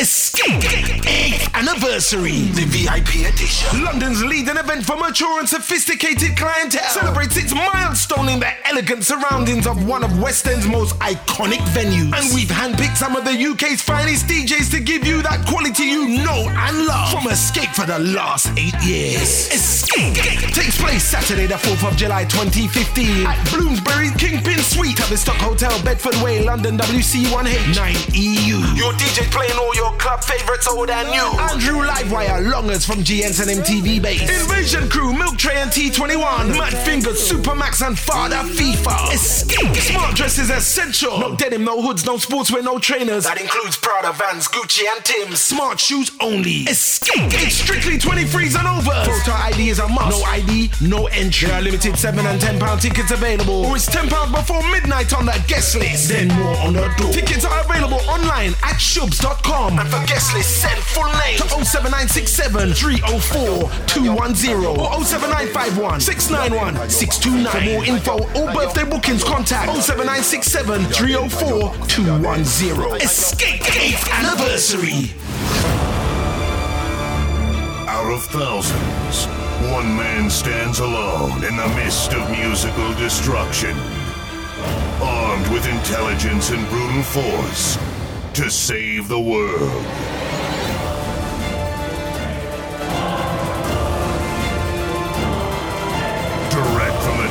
Escape 8th anniversary. The VIP edition. London's leading event for mature and sophisticated clientele. Celebrates its milestone in the elegant surroundings of one of West End's most iconic venues. And we've handpicked some of the UK's finest DJs to give you that quality you know and love from Escape for the last eight years. Escape takes place Saturday, the 4th of July 2015 at Bloomsbury Kingpin Suite, Tavistock Hotel, Bedford Way, London WC1H 9EU. Your DJ playing all your club favorites old and new. Andrew Livewire, Longers from G-Ents and MTV Base. Invasion Crew, Milk Tray and T21. Mad Fingers, Supamaks and Farda FIFA. Escape. Smart dress is essential. No denim, no hoods, no sportswear, no trainers. That includes Prada, Vans, Gucci and Tim's. Smart shoes only. Escape. It's strictly 23s and over. Photo ID is a must. No ID, no entry. There are limited 7 and 10 pound tickets available. Or it's 10 pounds before midnight on the guest list. Then more on the door. Tickets are available online at shoobs.com. And for guest list, send full name to 07967 304 210 or 07951 691 629. For more info or birthday bookings, contact 07967 304 210. Escape 8th anniversary. Out of thousands, one man stands alone in the midst of musical destruction. Armed with intelligence and brutal force to save the world.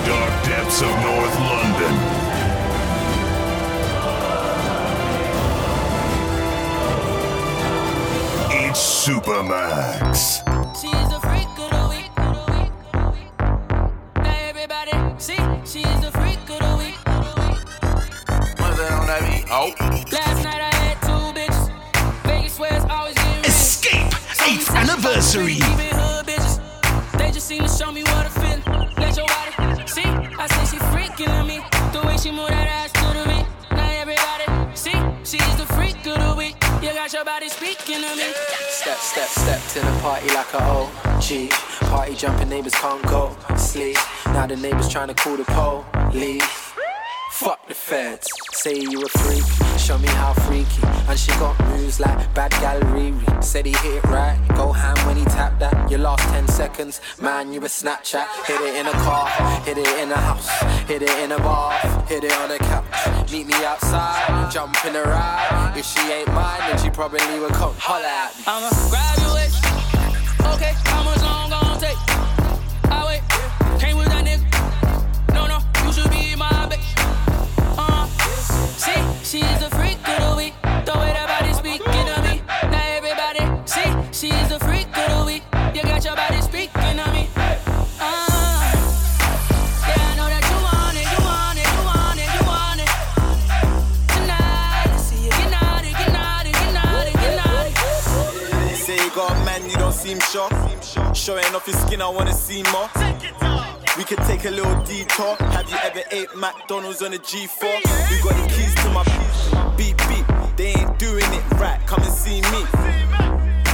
Dark depths of North London. It's Supamaks. She's a freak of the week. Now everybody, see, she's the freak of the week. Oh. Last night I had two bitches. Vegas where always getting. Escape 8th anniversary. Keeping bitches. They just seem to show me what I say she freaking on me. The way she move that ass to the beat. Now everybody see. She's the freak of the week. You got your body speaking to me. Step, step, step to the party like a OG. Party jumping neighbors can't go sleep. Now the neighbors trying to call the police. Fuck the feds. Say you a freak, show me how freaky. And she got moves like bad gal Riri. Said he hit it right, go ham when he tapped that. Your last 10 seconds, man, you a Snapchat. Hit it in a car, hit it in a house, hit it in a bar, hit it on a couch. Meet me outside, jump in the ride. If she ain't mine, then she probably would come holla at me. I'ma grab your. Okay, how much she's the freak of the week. The way that body speaking me. Now everybody, see, the freak of the week. You got your body speaking me. Uh, yeah, I know that you want it, you want it, you want it, you want it. Tonight, I see you get naughty, get naughty, get naughty, get naughty. Say you got a man, you don't seem sure. Showing off your skin, I wanna see more. We could take a little detour. Have you ever ate McDonald's on a G4? You got the keys to my beep beep. They ain't doing it right. Come and see me.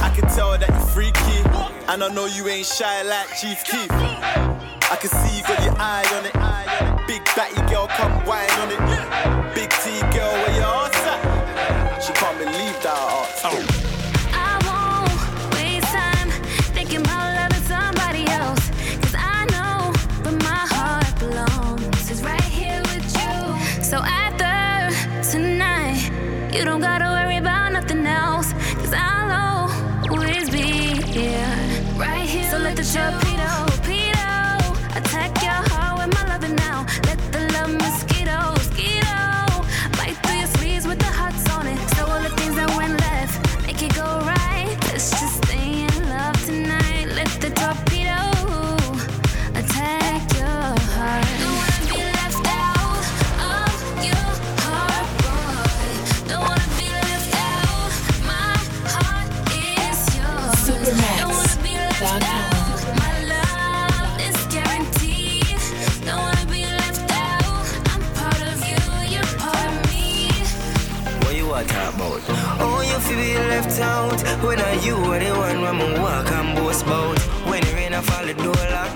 I can tell that you're freaky, and I know you ain't shy like Chief Keef. I can see you got your eye on it. Big batty girl, come wine on it. Big T girl, out. When are you are the one when me walk and boast about When the rain a fall the door lock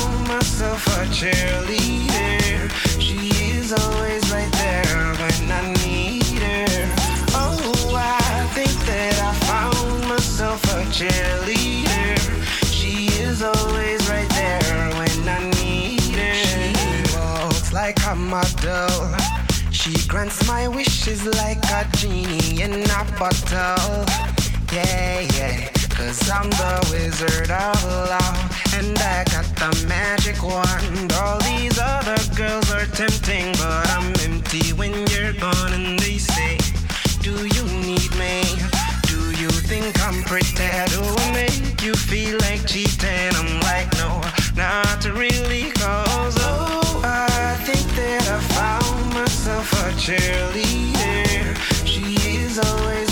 myself a cheerleader. She is always right there when I need her. Oh, I think that I found myself a cheerleader. She is always right there when I need her. She walks like a model. She grants my wishes like a genie in a bottle. Yeah, yeah. Cause I'm the wizard of love. And I got the magic wand. All these other girls are tempting, but I'm empty when you're gone. And they say, Do you need me? Do you think I'm pretty? Do I make you feel like cheating? I'm like, no, not really. Cause oh, I think that I found myself a cheerleader. She is always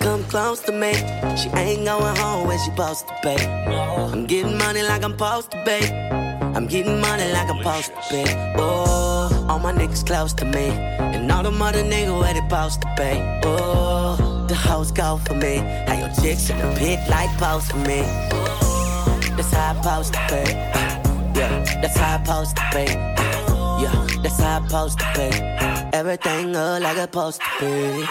Come close to me, she ain't going home when she supposed to pay. I'm getting money like I'm supposed to pay. I'm getting money like I'm supposed to pay. Oh, all my niggas close to me, and all the mother niggas where they supposed to pay. Oh, the hoes go for me. How your chicks in the pit like post for me. That's how I supposed to pay. Yeah, that's how I supposed to pay. Yeah, that's how I supposed to pay. Everything look like it's supposed to be.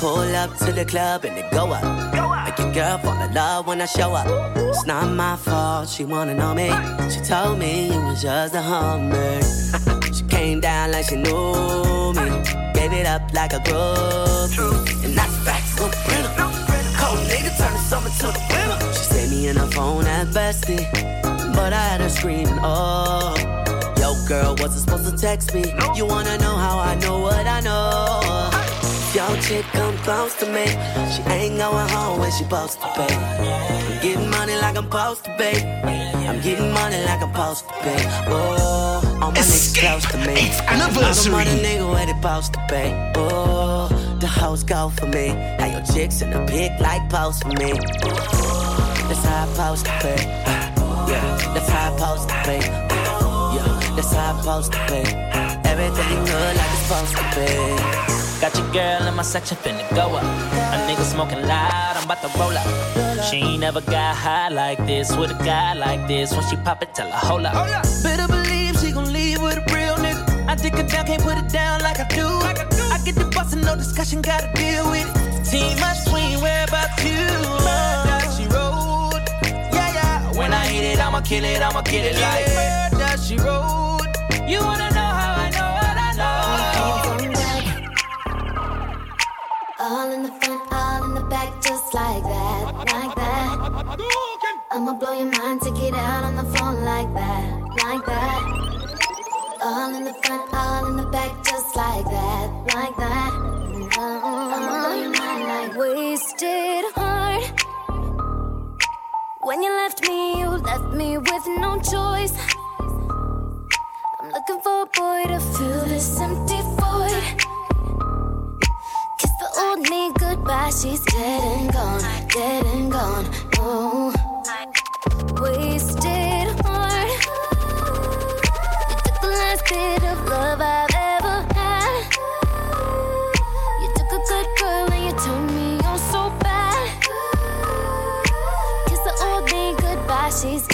Pull up to the club and it go up. Make your girl fall in love when I show up. It's not my fault, she wanna know me. She told me you was just a hummer. she came down like she knew me. Gave it up like a groupie. And that's facts the printer. Cold nigga turn the summer to the winter. She saved me in her phone at bestie. But I had her screaming, oh. Girl, wasn't supposed to text me. You wanna know how I know what I know? If Your chick come close to me. She ain't going home when she supposed to pay. I'm getting money like I'm supposed to pay. I'm getting money like I'm supposed to pay. Oh, all my niggas close to me. eighth anniversary. All the mother nigga where they supposed to pay. Oh, the hoes go for me. How your chicks in the pic like post for me. Oh, That's how I supposed to pay. Yeah, that's how I supposed to pay. That's how I supposed to pay. Everything good like it's supposed to be. Got your girl in my section finna go up. A nigga smoking loud, I'm about to roll up. She ain't never got high like this with a guy like this. When she pop it, tell her hold up. Better believe she gon' leave with a real nigga. I dig her down, can't put it down like I do. I get the bus and no discussion, gotta deal with it. Team my swing, where about you? She wrote. Yeah, yeah. When I hit it, I'ma kill it, I'ma kill it like she wrote. You wanna know how I know what I know? All in the front, all in the back, just like that, like that. I'ma blow your mind, take it out on the floor like that, like that. All in the front, all in the back, just like that, like that. Mind like wasted heart. When you left me, you left me with no choice. Looking for a boy to fill this empty void. Kiss the old me goodbye, she's dead and gone, dead and gone. Oh, wasted heart. You took the last bit of love I've ever had. You took a good girl and you turned me on so bad. Kiss the old me goodbye, she's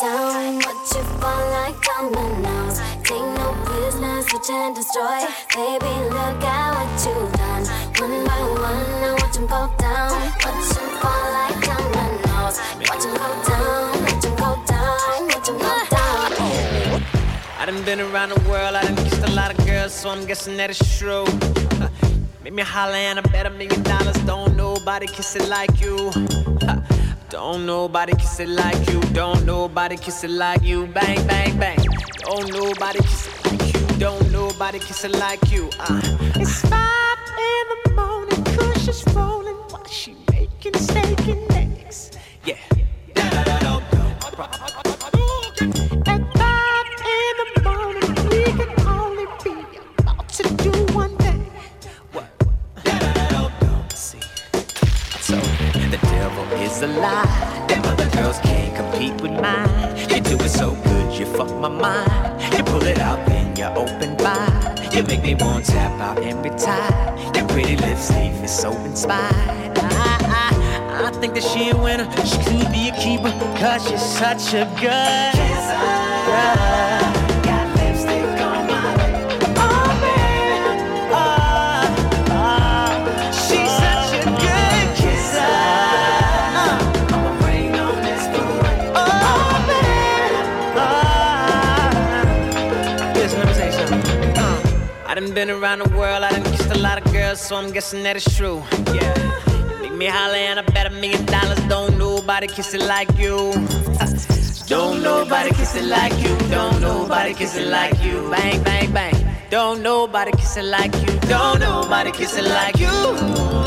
down, watch you fall like dominoes. Take no business, switch and destroy. Baby, look at what you've done. One by one, I watch them go down, watch them fall like dominoes. Watch them go down, watch them go down, watch them go down. I done been around the world, I done kissed a lot of girls, so I'm guessing that it's true. Make me holler and I bet a million dollars. Don't nobody kiss it like you. Don't nobody kiss it like you. Don't nobody kiss it like you. Bang, bang, bang. Don't nobody kiss it like you. Don't nobody kiss it like you. Uh, it's five in the morning, is rolling while she making mine. You do it so good, you fuck my mind. You pull it out, then you open wide. You make me want to tap out and retire. Your pretty lips leave me so inspired. I, I, I think that she a winner. She could be a keeper, cause she's such a good kisser. Been around the world, I done kissed a lot of girls, so I'm guessing that it's true. Yeah. Make me holler and I bet a million dollars. Don't nobody kiss it like you. Don't nobody kiss it like you. Don't nobody kiss it like you. Bang, bang, bang. Don't nobody kiss it like you. Don't nobody kiss it like you.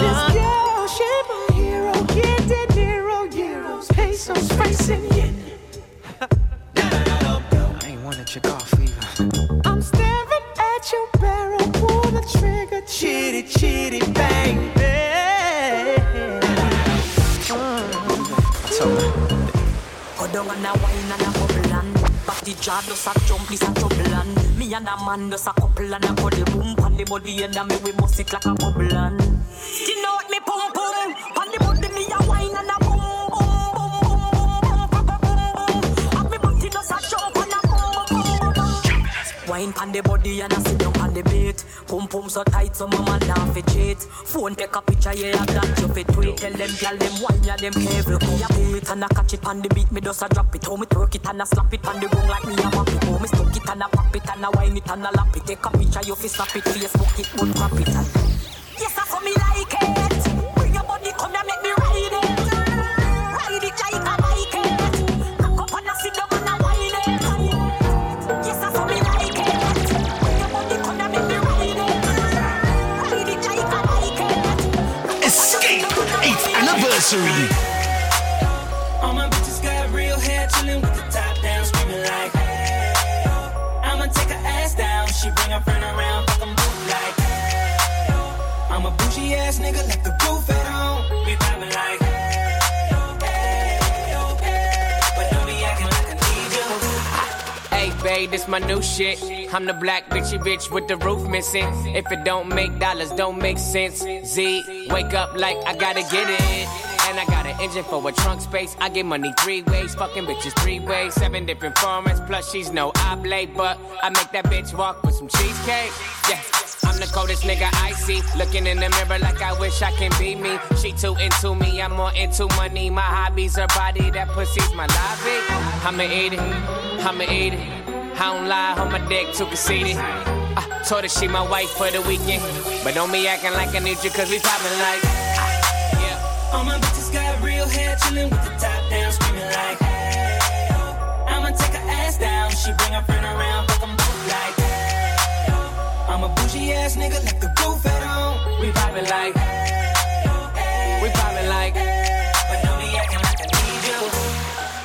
This girl, she my hero. Yeah, De Niro, euros, pesos, francs, and yen. I ain't wanna check off Jar does a jump, this a trouble and Me and a man does a couple and a cuddle boom Pan the body and a me we bust it like a bubble and Skin out me pum pum? Pan the body me a wine and a boom boom boom boom boom boom boom boom. And me body does a jump and a boom boom boom Wine pan the body and a sit Pum pum so tight so my man now fi cheat. Phone take a picture yeah that you fi tweet. Tell them gyal them wine ya them ya it and a catch it on the beat Me just a drop it. How me twerk it and a slap it on the ground like me a map it. How me stuck it and a pop it and a wine it and a lap it. Take a picture you fi snap it. Facebook it but crap it. Yes that's how me like it anniversary. All my bitches got real hair, chillin' with the top down, screaming like, hey, I'ma take her ass down. She bring her friend around, fuck 'em both like, hey, I'm a bougie ass nigga, like the roof at home. We vibing like, hey, hey, hey, but don't be acting like I need you. Hey, babe, this my new shit. I'm the black bitchy bitch with the roof missing. If it don't make dollars, don't make sense. Z, wake up like I gotta get it. And I got an engine for a trunk space. I get money three ways, fucking bitches three ways. Seven different formats, plus she's no oblate. But I make that bitch walk with some cheesecake. Yeah. I'm the coldest nigga I see. Looking in the mirror like I wish I can be me. She too into me, I'm more into money. My hobbies, her body, that pussy's my lobby. I'ma eat it, I'ma eat it. I don't lie, on my dick too conceited. I told her she my wife for the weekend. But don't be acting like I need you, cause we poppin' like. Yeah. Real hair, chillin' with the top down, screaming like, hey, I'ma take her ass down. She bring her friend around, fuck them both like, hey. I'm a bougie ass nigga, like the roof at home. We poppin' like, hey, hey, we poppin' like, but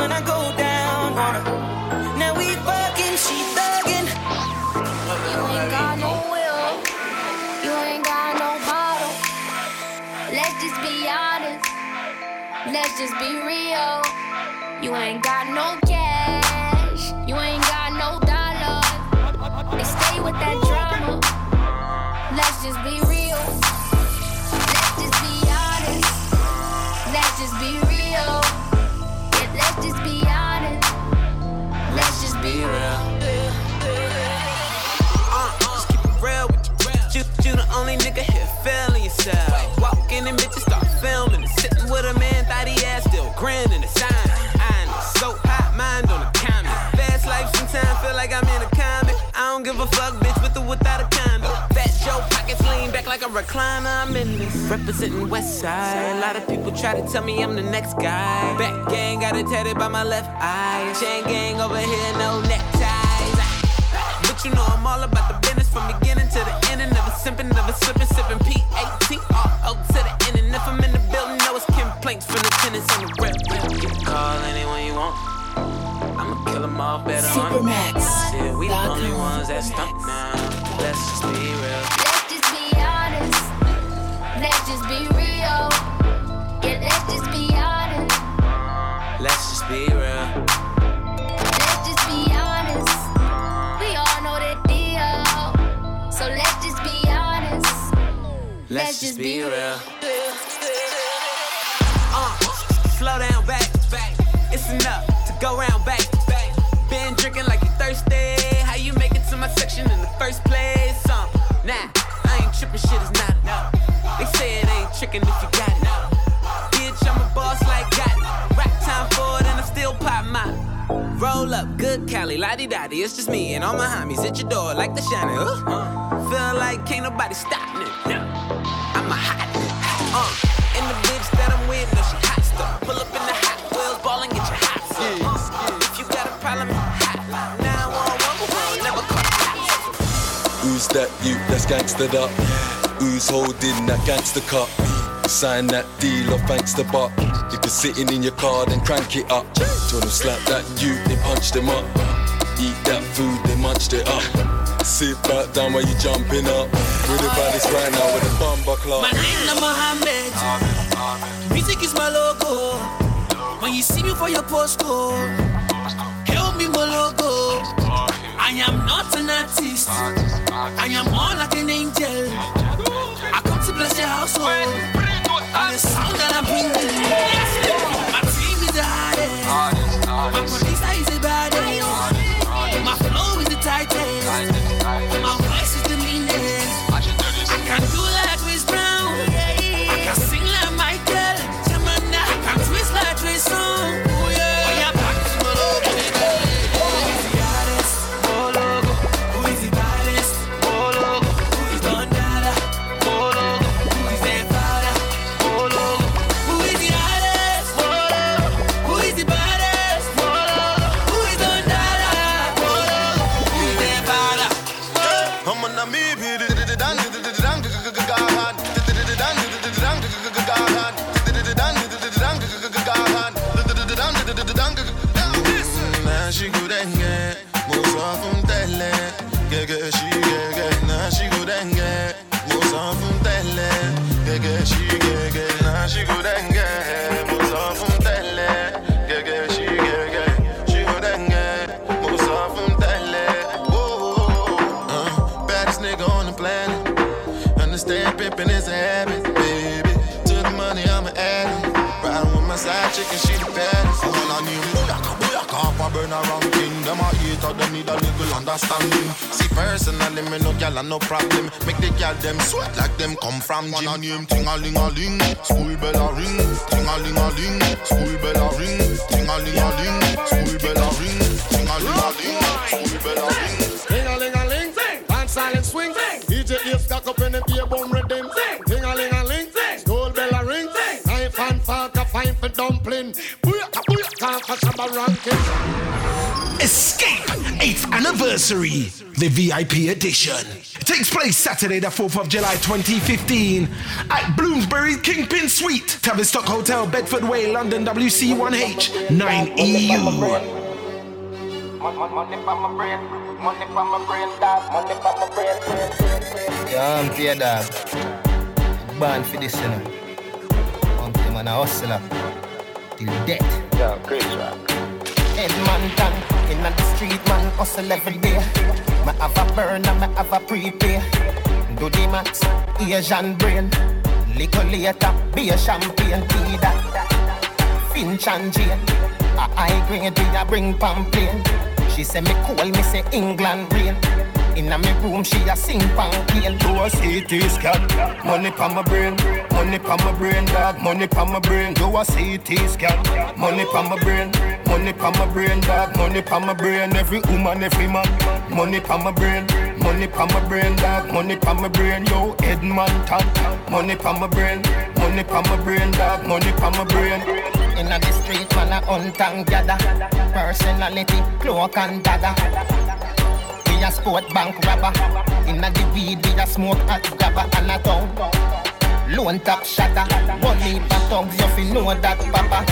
When I go down. Now we fucking. You ain't got no will. You ain't got no bottle. Let's just be honest. Let's just be real. You ain't got no cash. You ain't got no. They stay with that only nigga here feeling yourself. Walk in and bitches start filming. it. Sitting with a man, thought he ass still grinning. The sign. I know. So hot, mind on the comment. Fast life, sometimes feel like I'm in a comic. I don't give a fuck, bitch, with or without a condom. Fat Joe pockets lean back like a recliner. I'm in this. Representing West Side. A lot of people try to tell me I'm the next guy. Back gang got it tatted by my left eye. Chain gang over here, no neckties. But you know I'm all about the business from beginning to the end. And never simping, never slipping, sipping P-A-T-R-O to the end. And if I'm in the building, know it's complaints from the tenants on the rep. You can call anyone you want. I'ma kill them all better on Shit, we the only ones that stunt now. Let's just be real. Let's just be honest. Let's just be real. Yeah, let's just be honest. Let's just be real. Let's just be real. Uh, slow down, back, back. It's enough to go round, back, back. Been drinking like you thirsty. How you make it to my section in the first place? Uh, nah, I ain't tripping, shit is not enough. They say it ain't tricking if you got it. Bitch, I'm a boss like got it. Rap time for it and I still pop my. Roll up, good Cali, lottie dotty. It's just me and all my homies at your door like the shiny. Uh, feel like can't nobody stop me. I'm a hot. Uh, and the bitch that I'm with, no, she hot stuff. Pull up in the hot wheels, ball and get your hot stuff. Uh, if you got a problem, hot 911, never call Who's that you that's gangstered up? Who's holding that gangster cup? Sign that deal or thanks the buck. If you're sitting in your car, then crank it up. Tell them slap that you, they punch them up. Eat that food, they munched it up. Sit back down while you jumping up. With the baddest right now with the bumper club. My name is Mohammed. Music is my logo. When you see me for your postcode, oh, help me my logo. I am not an artist. I am more like an angel. I come to bless your household. And the sound that I'm bringing. My team is the hardest. My producer is the baddest. My flow is the tightest. Understanding. See, personally, me no gal no problem. Make the gal them sweat like them come from gym. One name ting a ling a ling, school bell a ring. Ting a ling a ling, school bell a ring. Ting a ling a ling, school bell a ring. Ting a ling a ling, school bell a ring. Ting a ling a ling, and silent swing. DJ Ace stuck up in the ear bone rhythm. Ting a ling a ling, school bell a ring. Knife and fork a fine for dumpling. Booyaka booyaka for shabba ranking. Escape 8th anniversary, the VIP edition. It takes place Saturday, the 4th of July 2015 at Bloomsbury Kingpin Suite, Tavistock Hotel, Bedford Way, London WC1H 9EU. Yeah, I'm here, dog. Born for this, you know. One thing, man, a hustler. Till death. Yeah, great track. Edmonton, in the street, man, hustle every day. Me have a burner, me have a prepay. Do the max, Asian brain. Little later, be a champagne, tea that. Finch and Jane. A high grade, we a bring pamphlet. She say me cool, me say England rain. Inna me room, she a sing pamphlet. Do a CT scan, money pa my brain, money pa my brain, dog, money pa my brain. Do a CT scan, money pa my brain, money pa my brain, dog, money pa my brain. Every woman, every man, money pa my brain, money pa my brain, dog, money pa my brain. Yo, Edmonton, money pa my brain, money pa my brain, dog, money pa my brain. Inna the street, man, a hunt and. Personality, cloak and dagger. A sport bank robber. Inna the weed, we a smoke at grabber and a town. Lone top shatter. One heap of thugs, you fi know that, papa.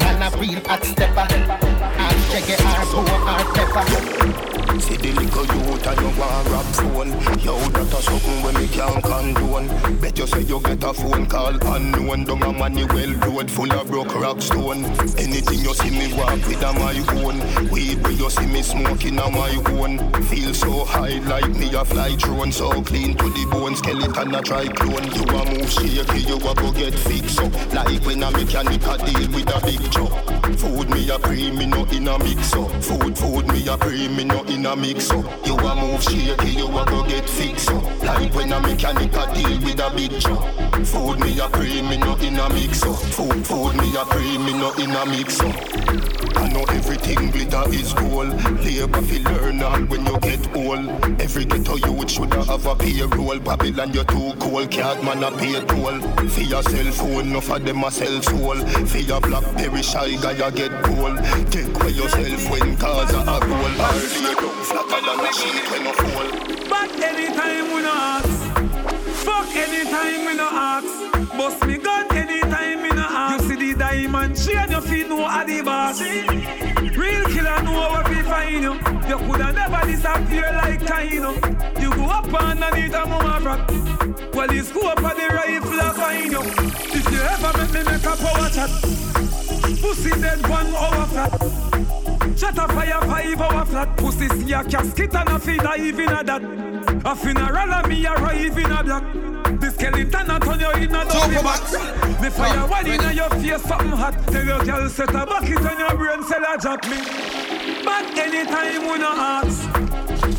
Man a real hot stepper. And check it, our bow, our pepper. See the little youth and you want a rap phone Yo, that a something when me can't condone. Bet you say you get a phone call unknown. Down a Manuel road full of broke rock stone. Anything you see me walk with a my own. Weed where you see me smoking a my own. Feel so high like me a fly drone. So clean to the bone, skeleton a try clone. You a move shaky, you a go get fixed up. Like when a mechanic a deal with a big truck. Food me a pre, me no in a mix up. Food, food me a pre, me no in a mix up. You a move shaky, you a go get fixed up. Like when a mechanic a deal with a big job. Food me a pre, me no in a mix up. Food, food me a pre, me no in a mix up. I know everything glitter is gold. Labor fi learn all when you get old. Every ghetto youth shoulda have a payroll. Babylon you too cold, can't man a pay toll. For your cell phone, enough of them a sell soul. For your blackberry shy guy a get gold. Take away yourself when cars are a roll. Down flatter than a sheet when you fall. But anytime we no ask, fuck anytime we no ask. Bust me gun anytime we no ask. You see the diamond chain, you feel no a boss. Real killer know where we find you. You coulda never disappear like Taino. You go up underneath a mama rock. Well, you scope of the rifle I find you. If you ever make me make a power chat, pussy dead one hour flat. Shut up fire five hour flat. Pussy see a casket and a feed dive in a that. A funeral me arrive in a black. The skeleton a turn you in a double box. The fire one in a your face something hot. Tell your girl set a bucket on your brain cell a drop me. But anytime we no ask.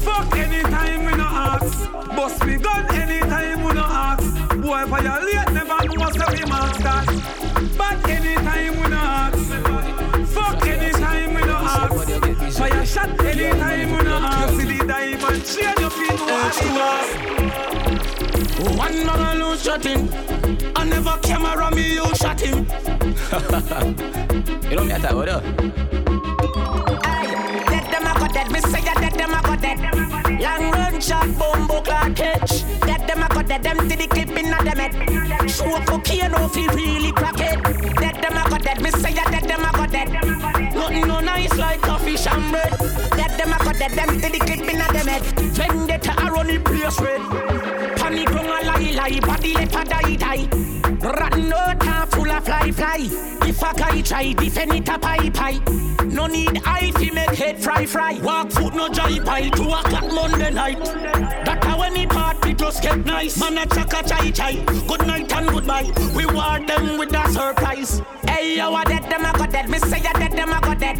Fuck anytime we no ask. Bust me gun anytime we no ask. Boy violate never know so we mark that. But anytime we no ask. Fuck anytime ask. Fire shot anytime we no ask. See the diamond chain you feel no ask. One man lose shot him. I never camera me you shot him. you know me at that, what? Dead them a go dead, me say ya dead them a go dead. Long run shot, bombo clock catch. Dead them a go dead, them see the clip in a them head. Show cocaine off he really crack it. Dead them a go dead, me say coffee and bread. Dead them a go dead, them see the clip in a them head. Vendetta a run the place red. Panic run a lie lie, body let a die die. Rotten time full of fly fly. If a guy try defend it a pie pie. No need eye fi make head fry fry. Walk foot no dry pie. Two o'clock Monday night. That a when he part just get nice. Man a chaka chai chai. Good night and goodbye. We war them with a surprise. Hey, yo, I dead them, I got dead. Me say I dead them, I got dead.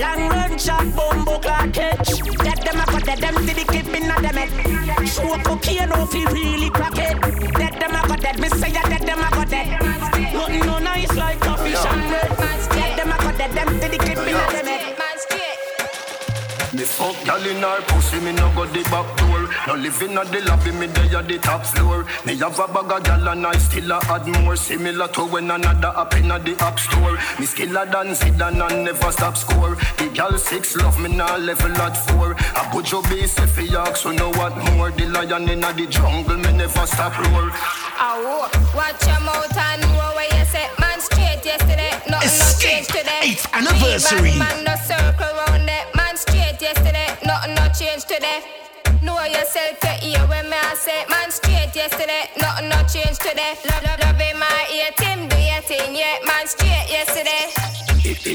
Long run shot, bombo clock catch. Dead them, I got dead. Them to the clip in them head. Show cocaine off, he really crack it. Dead them, I got dead. Me say I dead them, I got dead. Nothing no nice like coffee and Me fuck gal in her pussy, me no go the back door. No living at the lobby, me dey at the top floor. Me have a bag of gal and I still a add more. Similar to when another up in the app store. Me skiller than Zidane and never stop score. The gal six love me now level at four. A bujo be say fi yak, so know what more. The lion in the jungle, me never stop roar. Ow, watch your mouth and know where you set man straight yesterday. Nothing no change today. eighth anniversary. Man, man no circle round it. Yesterday. Nothing no change today. Know yourself, you hear when me I say Man straight yesterday, nothing no change today Love, love, love in my ear, Tim do your thing, yeah Man straight yesterday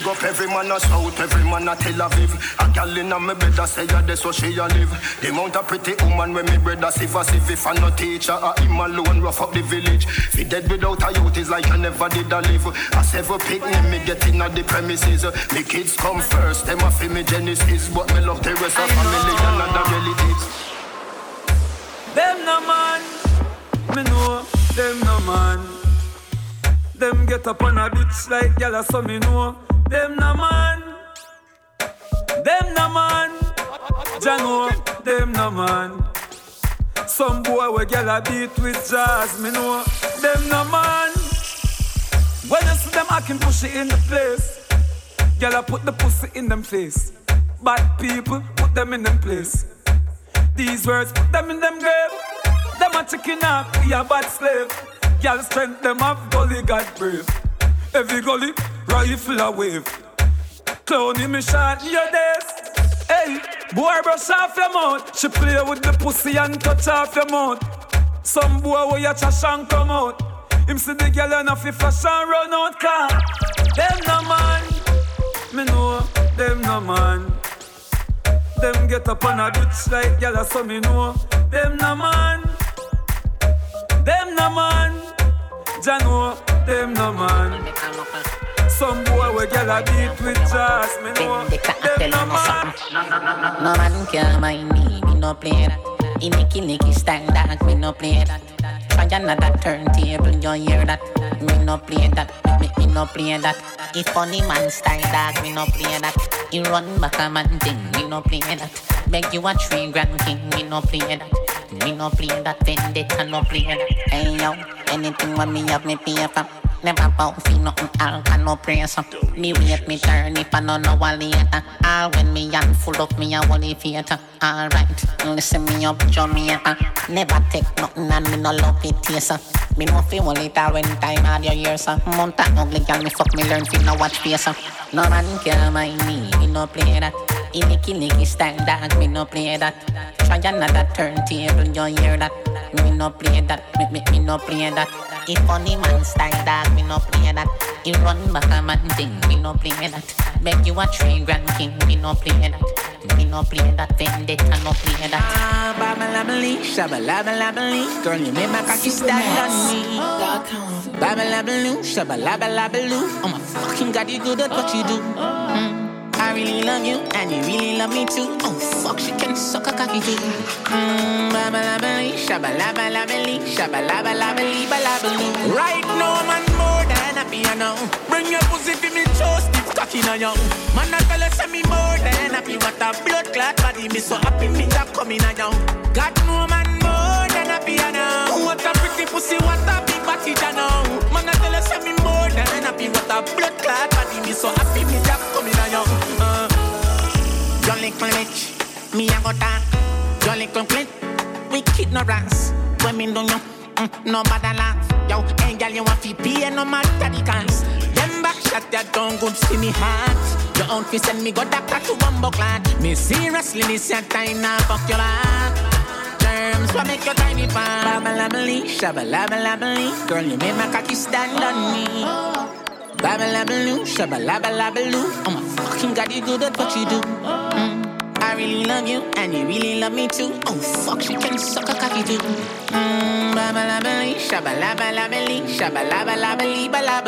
up every man a south, every man a Tel Aviv. A gal inna me bed a say a that's where she a live. The amount of pretty woman when me bread a sieve a. If I no teacher, a him alone rough up the village. Fi dead without a youth is like I never did a live. A several picnic me get inna the premises. Me kids come first, them a fi me genesis, but me love the rest of family and other relatives. Them no man, me know them no man. Them get up on a bitch like gyal, so me know them no man. Them no man, know them no man. Some boy we gyal a beat with jazz, me know them no man. When you see them acting pushy in the place, gyal a put the pussy in them face. Bad people put them in them place. These words put them in them grave. Them a chicken up, we a bad slave. Girl strength them have gully God brave. Every gully rifle a wave. Clowny me shot your days. Hey, boy brush off your mouth. She play with the pussy and touch off your mouth. Some boy where you trash and come out. Him see the girl and off fashion run out car. Them no man, me know them no man. Them get up on a bitch like gyal, so me know them no man. Them no man. Jah know them no man. Some boy we gyal a beat with jazz, me know them no man. No man can mind me, me no play that. In Nicky Nicky stand that, me no play that. Try another turntable, you hear that? Me no play that, me, me, me no play that. If funny man style dog, me no play that. He run back a man thing, me no play that. Beg you a three grand king, me no play that. Me no play that, vendetta no play that. Hey yo, anything when me have me pay for. Never bow for nothing, all can no praise. Me wait, me turn if I don't know what later. All when me young full of me a holy theater. Alright, listen me up, Jamaica. Never take nothing and me no love it, yes. Me no feel one later when time had your years. Monta ugly girl, me fuck me learn fi no watch face. No man can mind me, me no play that. In Nicky Nicky style dog, me no play that. Try another turntable, you hear that? Me no play that, me, me, me no play that. If funny man style dog, me no play that. He run back a man thing, me no play that. Beg you a three grand king, me no play that. Me no play that, vendetta no play that. Ah, babalabali, shabalabalabaloo. Girl, you make my cocky stand on me. Babalabaloo, shabalabalabaloo. Oh my fucking god, you good at what you do. Mm. I really love you, and you really love me too. Oh fuck, she can suck a cocky too. Mmm, babalabali, shabalabalabali, shabalabalabali, balabaloo. Right now, man, more than a piano. Bring your pussy for me, show stiff cocky now, young. Man, I tell her, say me more than happy. What a blood clot body, me so happy, me job coming now. Got no man more than a piano. What a pretty pussy, what a big body, little me a go talk. John little We keep no rats. When me do you, mm, no bother laugh. Yo, hey girl, you want fi pay no matter the cost. Them back shot that don't good see me heart. Your own fi send me go doctor to bumbo clot. Me seriously this your time now fuck your heart. Germs what make your tiny part. Babalabali, shabalabalabaloo. Girl, you make my cocky stand on me. Babalabaloo, shabalabalabaloo. Oh my fucking god, you good at what you do. Really love you, and you really love me too. Oh fuck, she can suck a cocky too. Mmm, baba la bali, shabba la ba bali, shabba la ba bali, ba la.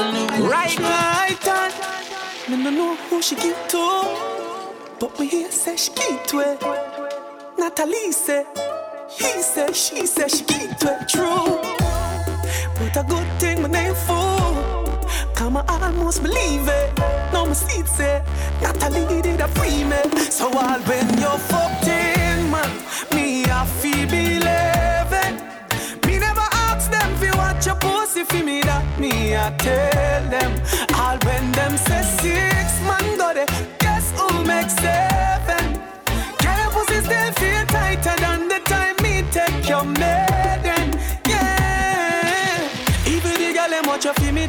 Right, right, on. Me no know who she give to, but me hear say she give to it. Natalie say, he say, she say she give to it. True, but a good thing my name for. Come I almost believe it. Now my seat say, eh? Natalie did it a free me. So all when you're 14, man, me I feel believe it. Me never ask them if you watch your pussy for me that me I tell them. All when them say six,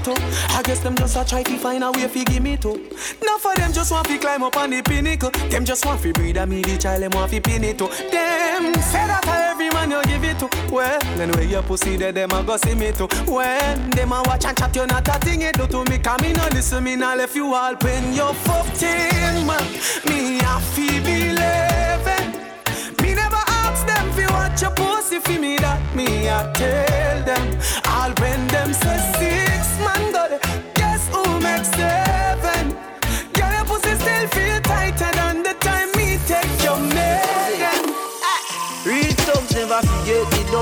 too. I guess them just a try to find a way fi give me too. Now for them just want to climb up on the pinnacle. Them just want to breed a me the child them want to pin it to. Them say that a every man you give it to. Well, then where your pussy there them a go see me too. When them a watch and chat you not a thing you do to me. Come me no listen me now left you all when you're 15 man. Me a fi believe it. Me never ask them fi watch your pussy fi me that me I tell them. All when them say six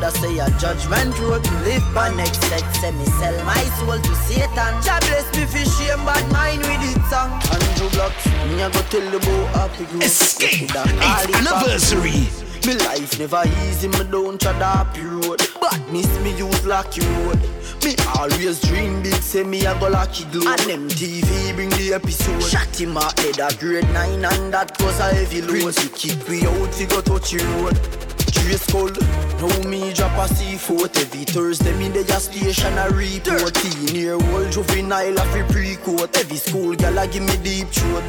The other say a judgment road to live by next sex. Say me sell my soul to Satan. Jah bless me for shame, bad mind with it song. Andrew Blocks, me a go tell the boy happy group. Escape, eighth anniversary. Me life never easy, me don't tread up road. Badness me use lucky road. Me always dream big, say me a go lucky glow. And MTV bring the episode. Shot him out head a grade 9 and that was a heavy load. Prince he kick we out, he go touch the road. Trace cold, now me drop a C4 Every Thursday. Me dey a station a report. Year old juvenile a free pre-court. Every school gal a give me deep throat.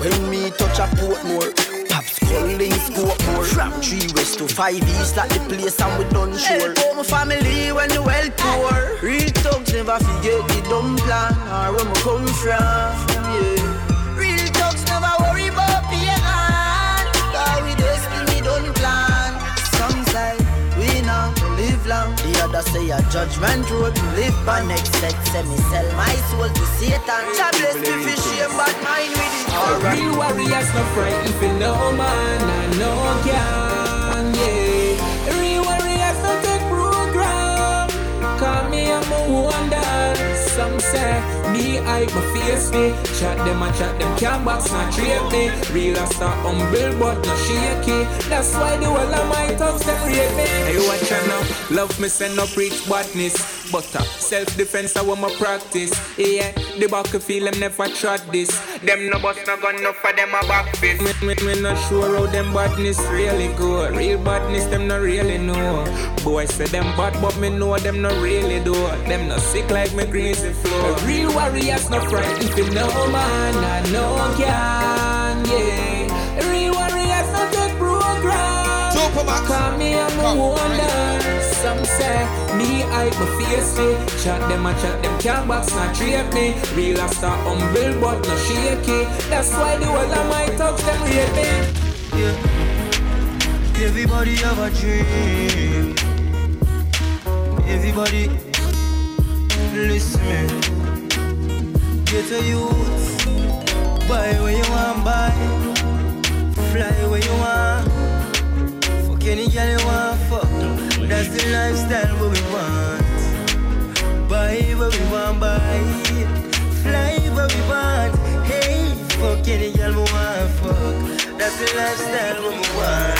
When me touch a Portmore Pops calling scope more. From three west to five east like the place and we done sure. Help my family when the well poor. Real thugs never forget the dumb plan. Or where me come from, yeah The say a judgment road to live by next sex Say me sell my soul to Satan Jah bless me for shame bad mind with it Alright. Real warriors no frightened for no man and no can, yeah. Real warriors no take program. Call me I'm a wonder. Say me hype my face me. Chat them and chat them can't box not treat me. Real a start humble but no shaky. That's why the whole of my thugs them rate me. Hey watch out now, love me send no preach badness. But self-defense I want my practice. Yeah, the back feel them never tried this. Them no bust no gun, no for them a back fist. Me, me, me not sure how them badness really go. Real badness them not really know. Boy say them bad, but me know them not really do. Them not sick like me greasy floor. Real warriors no frightened for no man, I no can. Yeah, real warriors no take program. Call me I'm a wonder. Some say me hype my face me. Chat them and chat them can't box not treat me. Real a star humble but no shaky. That's why the whole of my thugs them rate me. Yeah. Everybody have a dream. Everybody listen. Get a youth. Buy where you want, buy. Fly where you want. Any girl you want, fuck. That's the lifestyle what we want. Buy what we want, buy. Fly what we want. Hey, fuck any girl we want, fuck. That's the lifestyle what we want.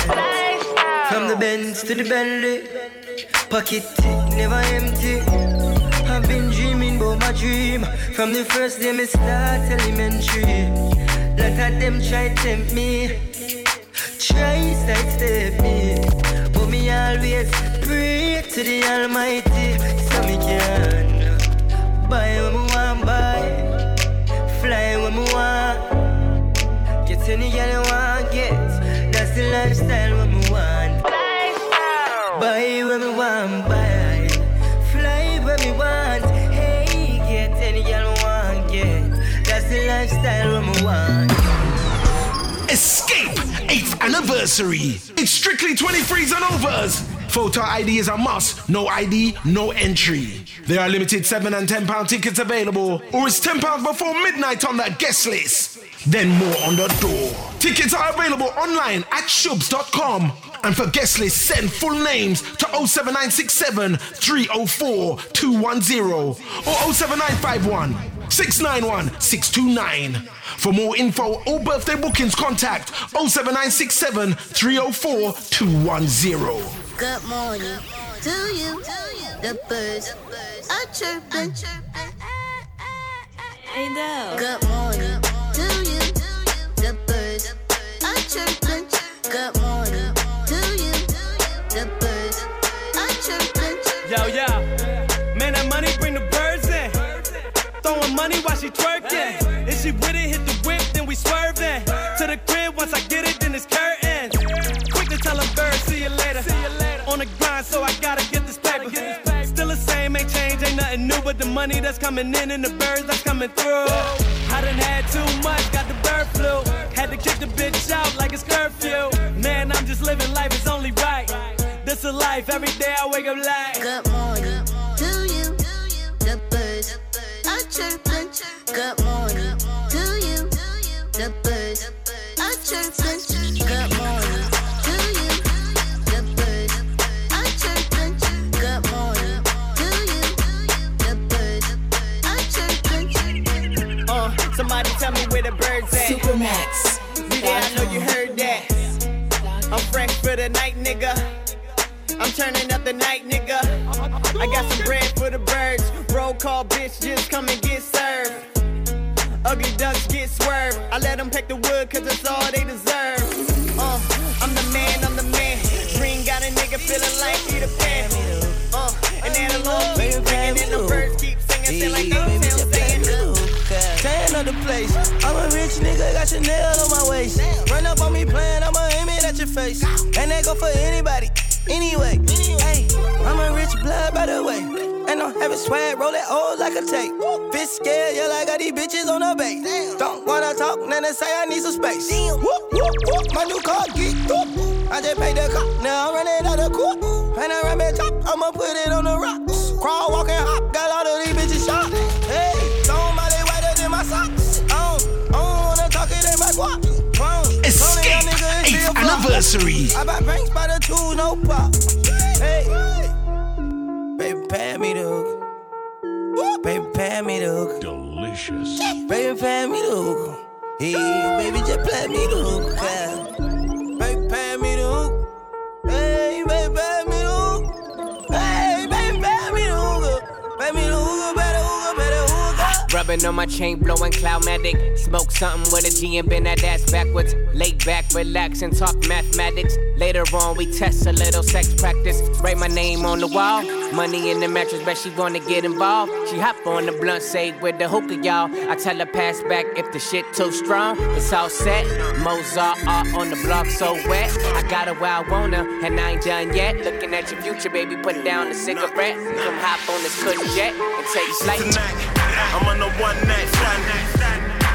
From the Benz to the Bentley, pocket never empty. I've been dreaming about my dream from the first day me start elementary. Lot of them try tempt me, try sidestep me, but me always pray to the Almighty so me can buy what me want buy, fly what me want, get any girl you want get. That's the lifestyle what me want. Buy what me want, buy. Fly where me want. Hey, get any girl want, get. That's the lifestyle anniversary. It's strictly 23s and overs. Photo ID is a must. No ID, no entry. There are limited 7 and 10 pound tickets available, or it's 10 pounds before midnight on that guest list. Then more on the door. Tickets are available online at shoobs.com. And for guest list, send full names to 07967 304 210 or 07951 691 629. For more info or birthday bookings, contact 07967 304 210. Good morning to you. The birds are chirping. Hey, no. Good morning to you. The birds are chirping. Good morning to you. The birds are chirping. Yo, yo, man, that money bring the birds in. Throwing money while she twerking. If she with it, hit the whip, then we swerving. To the crib, once I get it, then it's curtains. Quick to tell a bird, see you later. On the grind, so I gotta get this paper. Still the same, ain't change, ain't nothing new, but the money that's coming in and the birds that's coming through. I done had too much, got the bird flu. Had to kick the bitch out like it's curfew. Man, I'm just living life, it's only right. This a life, every day I wake up like. Good morning chirping. Good morning to you. The birds are chirping. Go for anybody, anyway. Hey, I'm a rich blood by the way. And I'm having swag, roll it old like a tape. Bitch scared, yeah, like I got these bitches on the base. Don't wanna talk, then they say I need some space. Whoop, whoop, whoop, my new car, geek, whoop. I just paid the cop, now I'm running out of court. And I run back top, I'ma put it on the rocks. Anniversary. I buy banks by the two, no pop. Hey, baby, pay me the hook. Baby, pay me the hook. Delicious. Baby, pay me the hook. Hey, baby, just play me the hook. yeah. Rubbing on my chain, blowing cloudmatic. Smoke something with a G and bend that ass backwards. Lay back, relax, and talk mathematics. Later on, we test a little sex practice. Write my name on the wall. Money in the mattress, bet she wanna get involved. She hop on the blunt, say with the hookah, y'all. I tell her pass back if the shit too strong. It's all set. Mozart art on the block, so wet. I got her where I her, and I ain't done yet. Looking at your future, baby, put down the cigarette. Come hop on this cushion jet and take flight. I'm on a one night stand.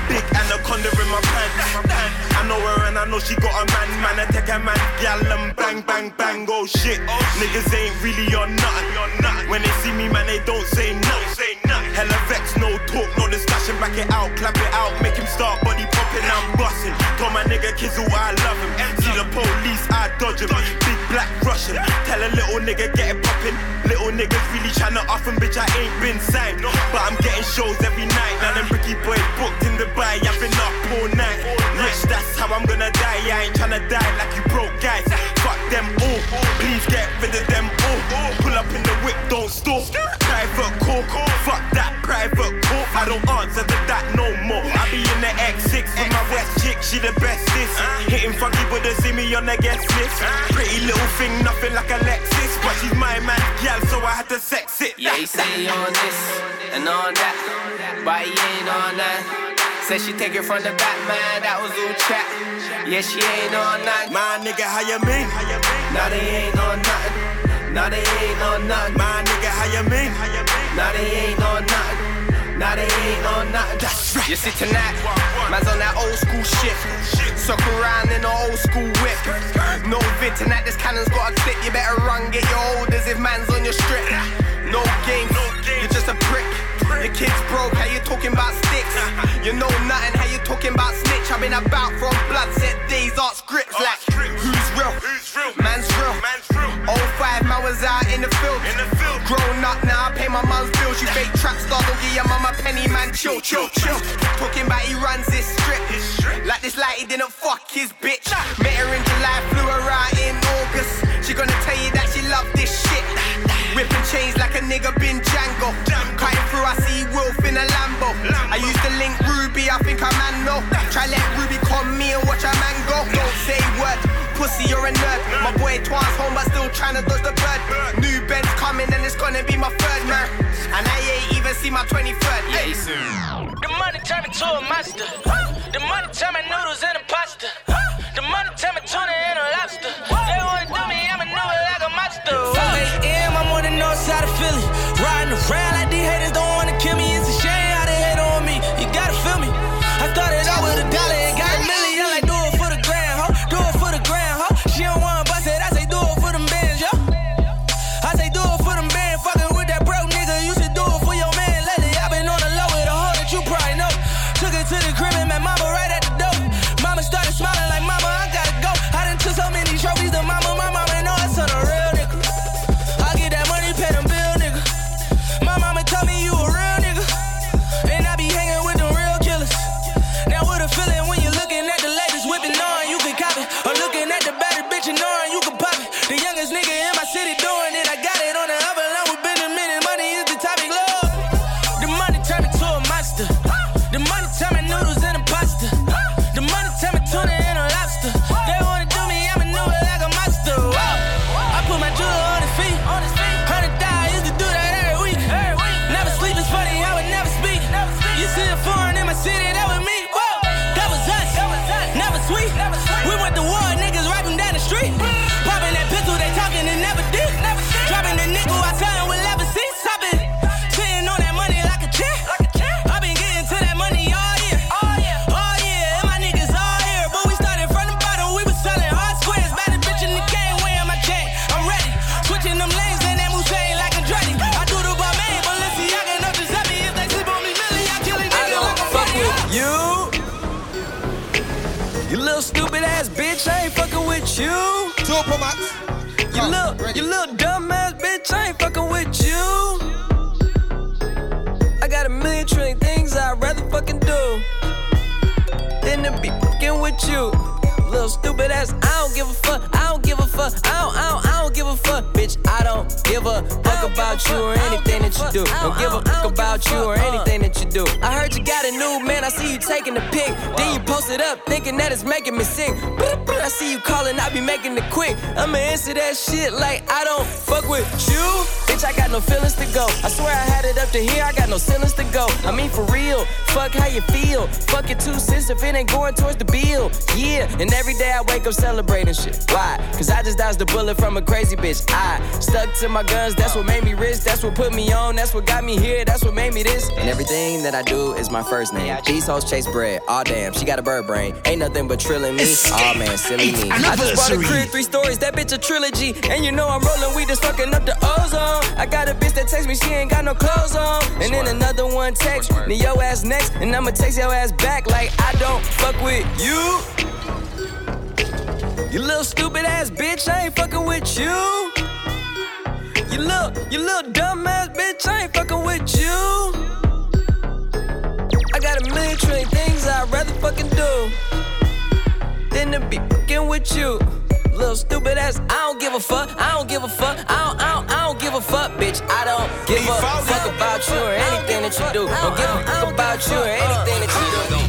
Big anaconda in my pants. I know her and I know she got a man. Man, I take a man, gal and bang, bang, bang. Oh shit, niggas ain't really on nothing. When they see me, man, they don't say nothing. Hella vex, no talk, no discussion. Back it out, clap it out, make him start body popping. I'm busting. Told my nigga Kizzle I love him. See the police, I dodge him. Big black Russian. Tell a little nigga get it poppin'. Little niggas really tryna off him, bitch. I ain't been signed. Shows every night. Now them Ricky boys booked in Dubai. I've been up all night. Rich, that's how I'm gonna die. I ain't tryna die like you broke guys. Fuck them all. Please get rid of them all. Pull up in the whip, don't stop. Private call. Fuck that private call. I don't answer to that no more. I be in the X6 with my West chick. She the best bestest. Hitting funky, but they see me on the guest list. Pretty little thing, nothing like a Lexus. But she's my man, gal, so I had to sex it. Yeah, he say he on this and on that, but he ain't on that. Said she take it from the back, man, that was all chat. Yeah, she ain't on that. My nigga, how you mean? Now they ain't on nothing. Now they ain't on nothing. My nigga, how you mean? Now they ain't on nothing. Now they ain't on nothing. That's right. You see tonight, man's on that old school shit. Suck around in an old school whip. No vid tonight, this cannon's got a clip. You better run, get your orders if man's on your strip. No games, you're just a prick. Your kids broke, how you talking about sticks? Uh-huh. You know nothing, how you talking about snitch? I've been about from blood set days, art scripts like who's real? Who's real? Man's real. Old five man was out in the field. Grown up now, I pay my mum's bills. You fake trap star, don't give your mum a penny, man. Chill, chill, chill. Talking about he runs this strip. Like this light, he didn't fuck his bitch. Met her in July, flew her out in August. She gonna tell you that she love this shit. Whipping chains like a nigga been Django. Cutting through, I see Wolf in a Lambo. I used to link Ruby, I think I man know. Try let Ruby call me and watch a man go. Don't say word, pussy, you're a nerd. My boy Twan's home, but still trying to dodge the bird. New Ben's coming, and it's gonna be my third man. And I ain't even see my 23rd. Yeah, The money turn me to a monster. The money turn me noodles and a pasta. The money turn me tuna and a lobster. They wanna do me, I'm a noodle like a monster. 5 a.m. I'm on the north side of Philly. Riding around like these haters don't wanna kill me. You. Little stupid ass, I don't give a fuck, I don't give a fuck, I don't, I don't, I don't give a fuck, bitch. I don't give a fuck about you or anything that you do. Don't give a fuck about you or anything that you do. I heard you got a new man, I see you taking the pic. Then you post it up, thinking that it's making me sick. I see you calling, I be making it quick. I'ma answer that shit like I don't fuck with you. Bitch, I got no feelings to go. I swear I had it up to here, I got no ceilings to go. I mean, for real, fuck how you feel. Fuck it two cents if it ain't going towards the bill. Yeah, and every day I wake up celebrating shit. Why? Cause I just dodged a bullet from a crazy bitch. I stuck to my guns, that's what made me rich. That's what put me on, that's what got me here, that's what made me this. And everything that I do is my first name. These hoes chase bread. Aw, damn, she got a bird brain. Ain't nothing but trilling me. Aw, man, silly me. I just bought a crib, three stories, that bitch a trilogy. And you know I'm rolling weed that's fucking up the ozone. I got a bitch that text me, she ain't got no clothes on. And then another one text me, yo ass next. And I'ma text your ass back like I don't fuck with you. You little stupid ass bitch, I ain't fucking with you. You little, you little dumb ass bitch, I ain't fucking with you. I got a million trillion things I'd rather fucking do than to be fucking with you. Little stupid ass, I don't give a fuck, I don't give a fuck, I don't, I don't, I don't give a fuck, bitch. I don't give a fuck about you or anything that you do. Don't give a fuck about you or anything that you do.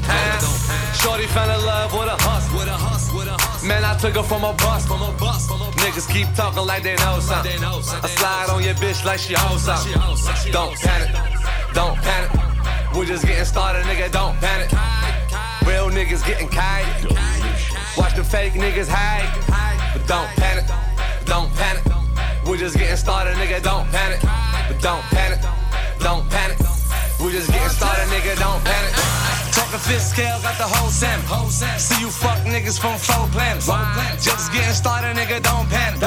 Shorty fell in love with a hustle. With a hustle, with a hustle. Man, I took her from a bus. From a bus. Niggas keep talking like they know something. I slide on your bitch like she owes something. Don't panic, don't panic. We're just getting started, nigga. Don't panic. Real niggas getting kite. Watch the fake niggas hide. But don't panic, don't panic. We're just getting started, nigga, don't panic. But don't panic, don't panic. We just getting started, nigga, don't panic. Talking fifth scale, got the whole salmon. See you fuck niggas from four planets. Just getting started, nigga, don't panic.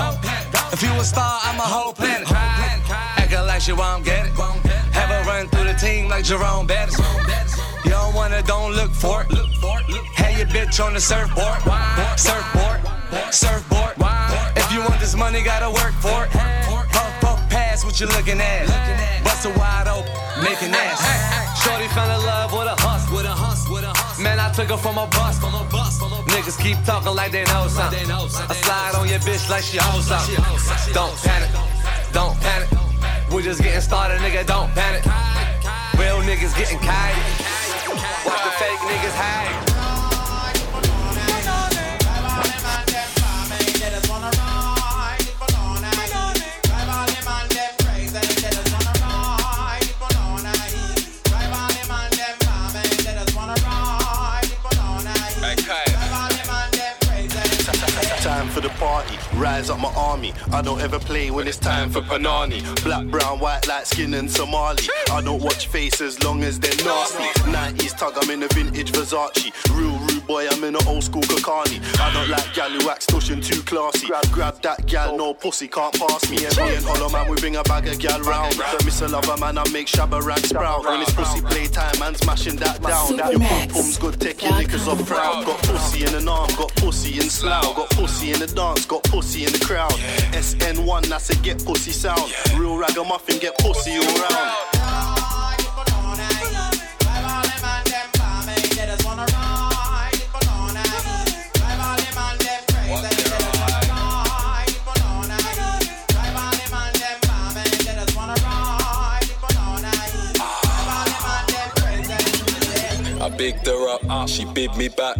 If you a star, I'm a whole planet. Acting like you won't get it. Have a run through the team like Jerome Bettis. You don't wanna, don't look for it. Have your bitch on the surfboard. Surfboard, surfboard. If you want this money, gotta work for it. Puff, puff, pass what you looking at. Bust it wide open, making ass. Shorty fell in love with a hustle, with a hustle, with a hustle. Man, I took her from a bus, from a bus, from a bus. Niggas keep talking like they know something. I slide on your bitch like she owns something. Don't panic, don't panic. We just getting started, nigga. Don't panic. Real niggas getting kited. Watch the fake niggas hide. Time for the party, rise up my army. I don't ever play when it's time for Panani. Black, brown, white, light skin and Somali. I don't watch faces long as they're nasty. 90s tug, I'm in a vintage Versace. Real rude boy, I'm in an old school Kakani. I don't like gal who acts tush and too classy. Grab, grab that gal, no pussy can't pass me. And me and Hollow Man, we bring a bag of gal round. Don't miss a lover man, I make Shabba rank sprout. When it's pussy playtime, man smashing that down. Your pum pum's good, take your liquors off proud. Got pussy in an arm, got pussy in slough. Got pussy in the dance, got pussy in the crowd. SN1, that's a get pussy sound. Real ragamuffin, get pussy all round. Bigged her up, she bid me back.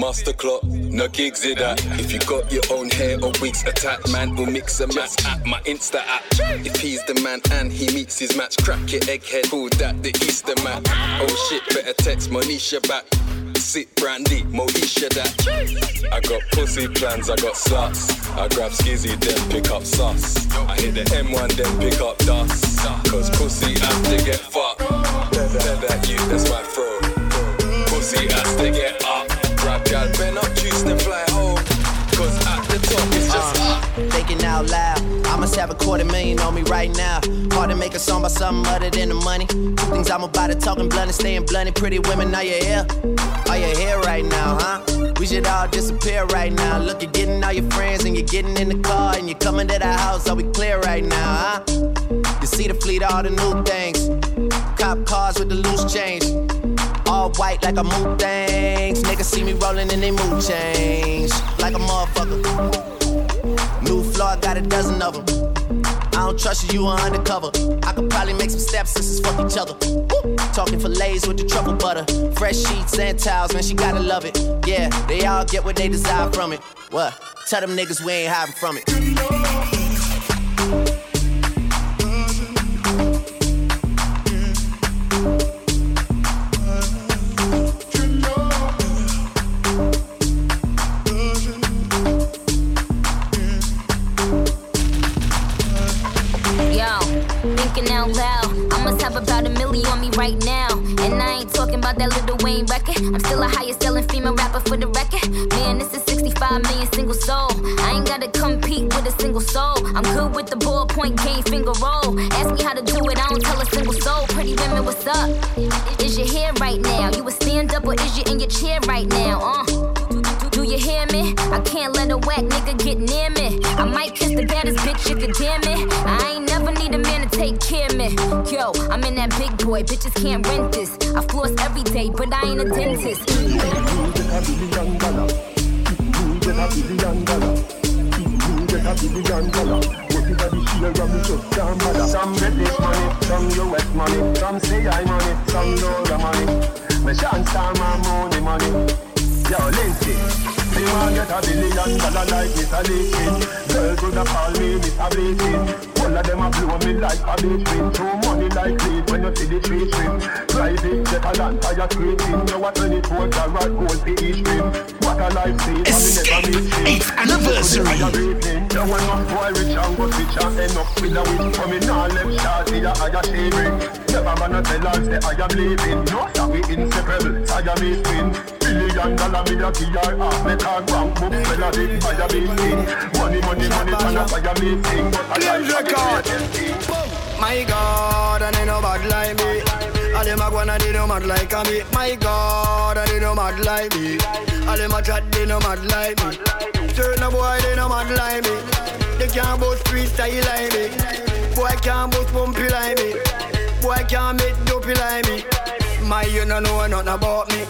Master clock, no gigs in that. If you got your own hair or wigs attached, man, we'll mix a match at my Insta app. If he's the man and he meets his match, crack your egghead, call that the Easter mat. Oh shit, better text Monisha back. Sit brandy, Moesha that. I got pussy plans, I got sluts. I grab skizzy, then pick up sus. I hit the M1, then pick up dust. Cause pussy have to get fucked. Tell that you, that's my throw. Pussy has to I must have a quarter million on me right now. Hard to make a song about something other than the money. Two things I'm about to talking blunt and staying blunt. Pretty women, are you here? Are you here right now, huh? We should all disappear right now. Look, you're getting all your friends and you're getting in the car and you're coming to the house. Are we clear right now, huh? You see the fleet, all the new things. Cop cars with the loose change. White like a move things. Niggas see me rolling in they mood change. Like a motherfucker. New floor, I got a dozen of them. I don't trust you, you are undercover. I could probably make some stepsisters fuck each other. Woo! Talking fillets with the truffle butter. Fresh sheets and towels, man, she gotta love it. Yeah, they all get what they desire from it. What? Tell them niggas we ain't hiding from it. Have about a million on me right now. And I ain't talking about that Lil Wayne record. I'm still a highest selling female rapper for the record. Man, this is 65 million single soul. I ain't gotta compete with a single soul. I'm good with the ballpoint game finger roll. Ask me how to do it, I don't tell a single soul. Pretty women, what's up? Is your hair right now? You a stand up or is you in your chair right now? Uh. You hear me? I can't let a whack nigga get near me. I might kiss the baddest bitch if you dare me. I ain't never need a man to take care of me. Yo, I'm in that big boy, bitches can't rent this. I floss every day, but I ain't a dentist. You get a billion dollar. You get a billion dollar. You get a billion dollar. What is the share of me just can't bother. Some get this money, some US money, some say I money, some dollar money. Me chance time my money money. Yo, Lindsay, me want get a billion dollar like Mr. Lincoln. Girls woulda call me. Pull of them a blow me like a. Throw money like lead when you see the tree jet a land fire a 24 carat gold for each rim. What a life scene. Escape 8th anniversary. No boy rich and go switch and end up with a win. Coming all left shot, see a higher shaving. Never gonna tell us say I am leaving. No, that we inseparable. I am a. Billion dollar me a key or half. A bank book fella big fire big thing. Money, money, money, turn up fire thing. But I My God, and ain't no bad like me. All them a gonna they no mad like a me. My God, and they no mad like me. All them a chat they no mad like me. Certain boy they no mad like me. They can't boast freestyle like me. Boy can't boast bumpy like me. Boy can't make dopey like me. My you no know nothing about me.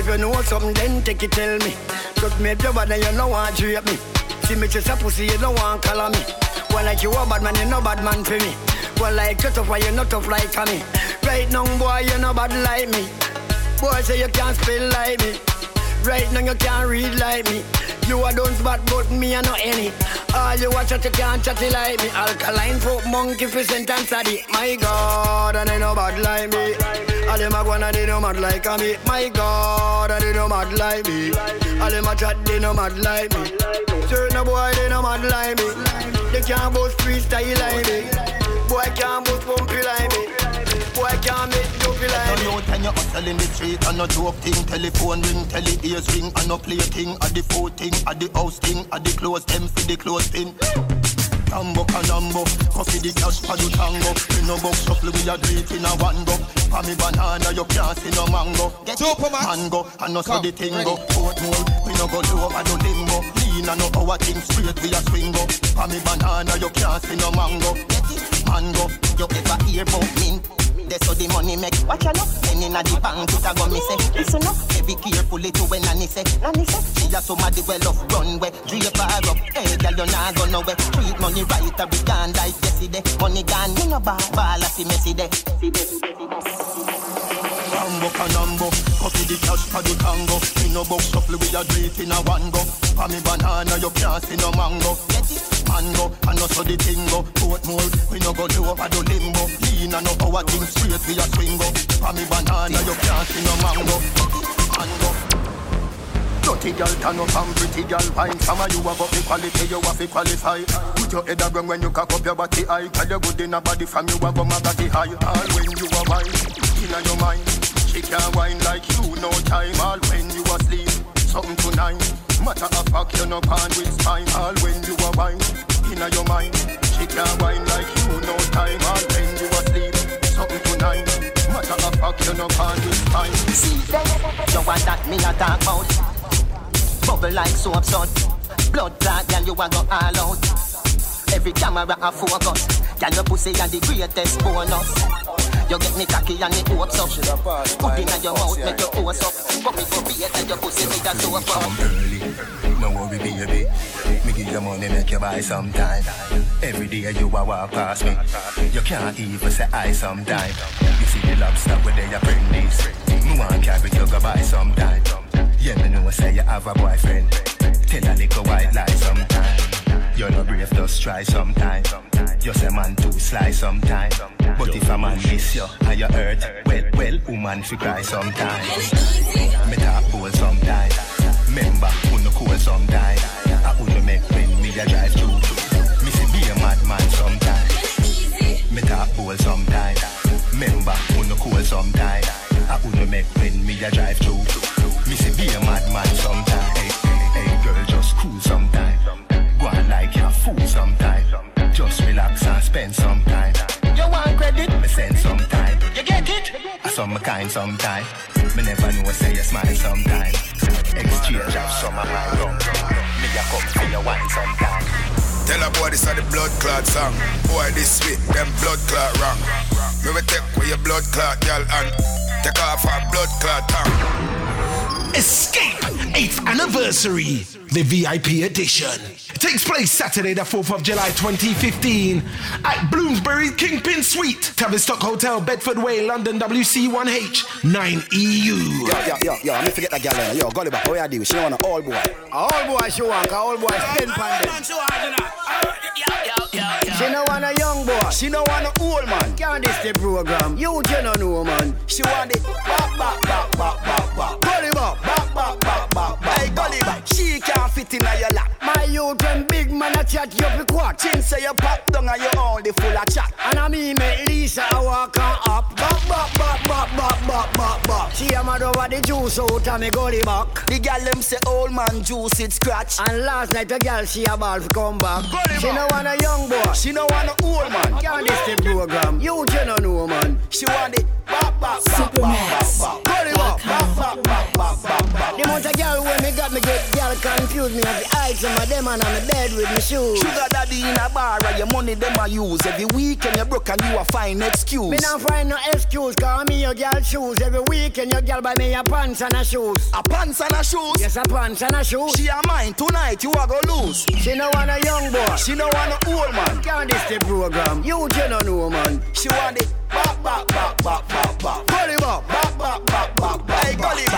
If you know something, then take it tell me. Cause me if you bad, then you know want to me. See me just a pussy, you don't want color me. Well, like you a bad man, you no bad man for me. Well, like you tough, why you not tough like me? Right now, boy, you no bad like me. Boy, say you can't spell like me. Right now, you can't read like me. You a don't spot, but me a no any. All you watch out, you can't chatty like me. Alkaline folk monkey for sentence the. My God, and they no bad like me. All them a gonna they no mad like a me. My God, and they no mad like me. All them a chat they no mad like me. Certain boy they no mad like me. They can't boast freestyle like me. Boy can't boast bumpy like me. Boy can't make dopey like. Turn out and you hustle in the street and no joke thing. Telephone ring, tele ears ring and no play thing. At the food thing, at the house thing, at the clothes them for the clothes thing. Tambo canambo, coffee the cash for the tango. We no box shuffle, we a do it in a one go. For me banana, you can't see no mango. Get it, mango, and no so the thing go. Portmore, we no go low over no limbo. Lean and no our thing straight, we a swing go. For me banana, you can't see no mango. Get it, mango, you ever hear about mint? That's how the money make. Watch out, Penny inna the bank, eh? it a go me say. Listen up, be carefully to when Nanny say. Nanny say, she a somebody well off runway. Drape her up, hey girl, you nah go nowhere. Treat money right, a big gone like yesterday. Money gone, me no ball, ball a see messy day. Rambo coffee the cash for the tango. Me no box shuffle, we a do in a one go. For me banana, you can't see no mango. Mango, and no so the thing go. Portmore, we no go do over the limbo. Lean and no our thing straight, we a swing go. For me banana, you can't see no mango. Mango. Dirty girl turn up and pretty girl wine Some of you have got the quality, you have to qualify Put your head around when you cock up your body high Tell you good in a body from you have my body high All when you are wine, in your mind She can't wine like you, no time All when you asleep, something tonight. Matter of fact, you no pan with spine All when you are wine, in your mind. She can't wine like you, no time All when you asleep, something tonight. Matter of fact, you no pan with spine See, that? you want that me a talk about Bubble like soap sun Blood clot, girl, you a go all out. Every camera a focus. Girl, your pussy a the greatest bonus You get me cocky and me hopes up Put in your mouth, make your hose up Put me to bait and your pussy me a soap up No worry, baby. Me give you money, make you buy sometime. Every day you a walk past me. You can't even say I sometime. You see the lobster where they apprentice. Me want carry you go buy sometime. Yeah, me know say you have a boyfriend. Tell a little white lie sometime. You're not brave, just try sometime. You say man too sly sometime. But if a man miss you and you hurt, well, well, woman fi cry sometime. Me talk bold sometime. Remember, who no cool sometime. I no make when me a drive through. Me see be a madman sometime. Me talk bold sometime. Remember, who no cool sometime. I no make when me a drive through. Me see be a madman sometime. My kind sometime. Me never know say you smile sometime. Exchange of some of my rum. Me a come for your wine sometime. Tell a boy this are the blood clot song. Boy this sweet, them blood clot wrong. Me will take away your blood clot, girl, and take off our blood clot tongue. Escape 8th anniversary, the VIP edition. It Takes place Saturday, the 4th of July 2015 at Bloomsbury Kingpin Suite, Tavistock Hotel, Bedford Way, London WC1H 9EU. Yo, yo, yo, yo, let me forget that girl there. Yo, Gulliver, how you do? She want an old boy. A old boy she want, a old boy spend pan them. She no want a young boy. She no want a old man. Can't this the program? You you no know man. She want it back, back, back, back, back, back. Gully back, back, back, back, back, back. Hey, gully back. She can't fit in your lap. My youth and big man a chat you up quack. Chin say you pop down and you only full of chat. And I me make Lisa a walk on up. Back, back, back, back, back, back, back, back. She a mad over the juice out of me gully back. The gal them say old man juice it scratch. And last night the gal she a ball come back. Gully she back. no want a young boy. She no want a old man. Can't this the program? You you no know man. She want it back, back, back, back, back, back. Gully back, back, back, back, back, back, back. The amount of gal when me got me get gal confused me. Have the eyes some of them and on the bed with me shoes. Sugar daddy in a bar and your money them a use. Every weekend you are broke and you a find excuse. Me not find no excuse cause me your girl shoes. Every weekend your girl buy me a pants and a shoes. A pants and a shoes? Yes, a pants and a shoes. She a mine tonight, you a go lose. She no want a young boy. She no want a old man. Can't this the program? You no know man. She want it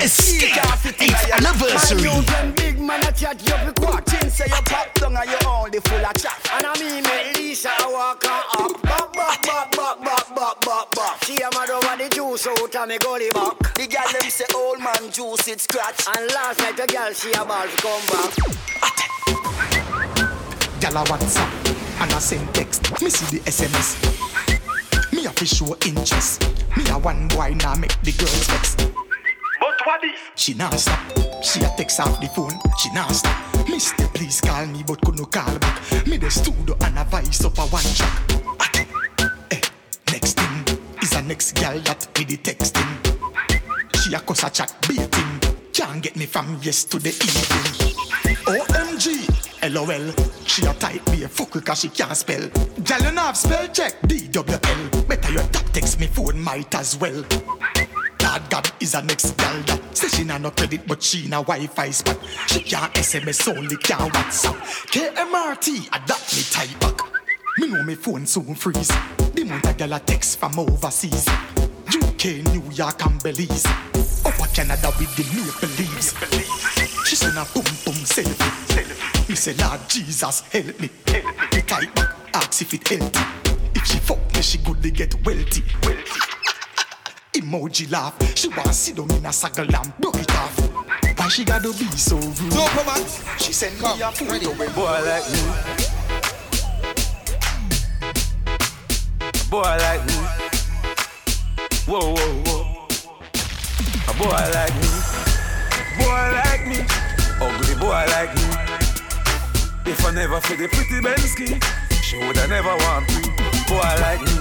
Escape 8th anniversary. Juice it scratch. And last night the gal she a ball come back. Gal WhatsApp and I send text. Me see the SMS. Fi show interest. Me a one boy now make the girls vex. But what is? She nah stop. She a text off the phone. She nah stop. Mister, please call me, but could no call back. Me the studio and a voice up a one track. Eh, next thing is a next girl that me the texting. She a cause a chat baiting. Can't get me from yes to the evening. LOL. She a type a fuck cause she can't spell. Girl, you have spell check. DWL. Better your top text me phone might as well. God God is a next gal that say she nah no credit but she na Wi-Fi spot. She can't SMS only can't WhatsApp. KMRT adapt me type back. Me know me phone soon freeze. The month a gal a text from overseas. UK, New York and Belize. Upper Canada with the maple leaves. She send a boom boom selfie. Me say Lord Jesus help me. Help Me type back ask if it healthy. If she fuck me she good they get wealthy. Wealthy. Emoji laugh. She wanna sit down in a saddle and broke it off. Why she gotta be so rude? No, come on. She send me a photo when Boy like me. Boy like me. Whoa, whoa, whoa. A boy like me. Boy like me. Ugly boy like me. If I never feel the pretty Bensky, she woulda never want me. Boy like me.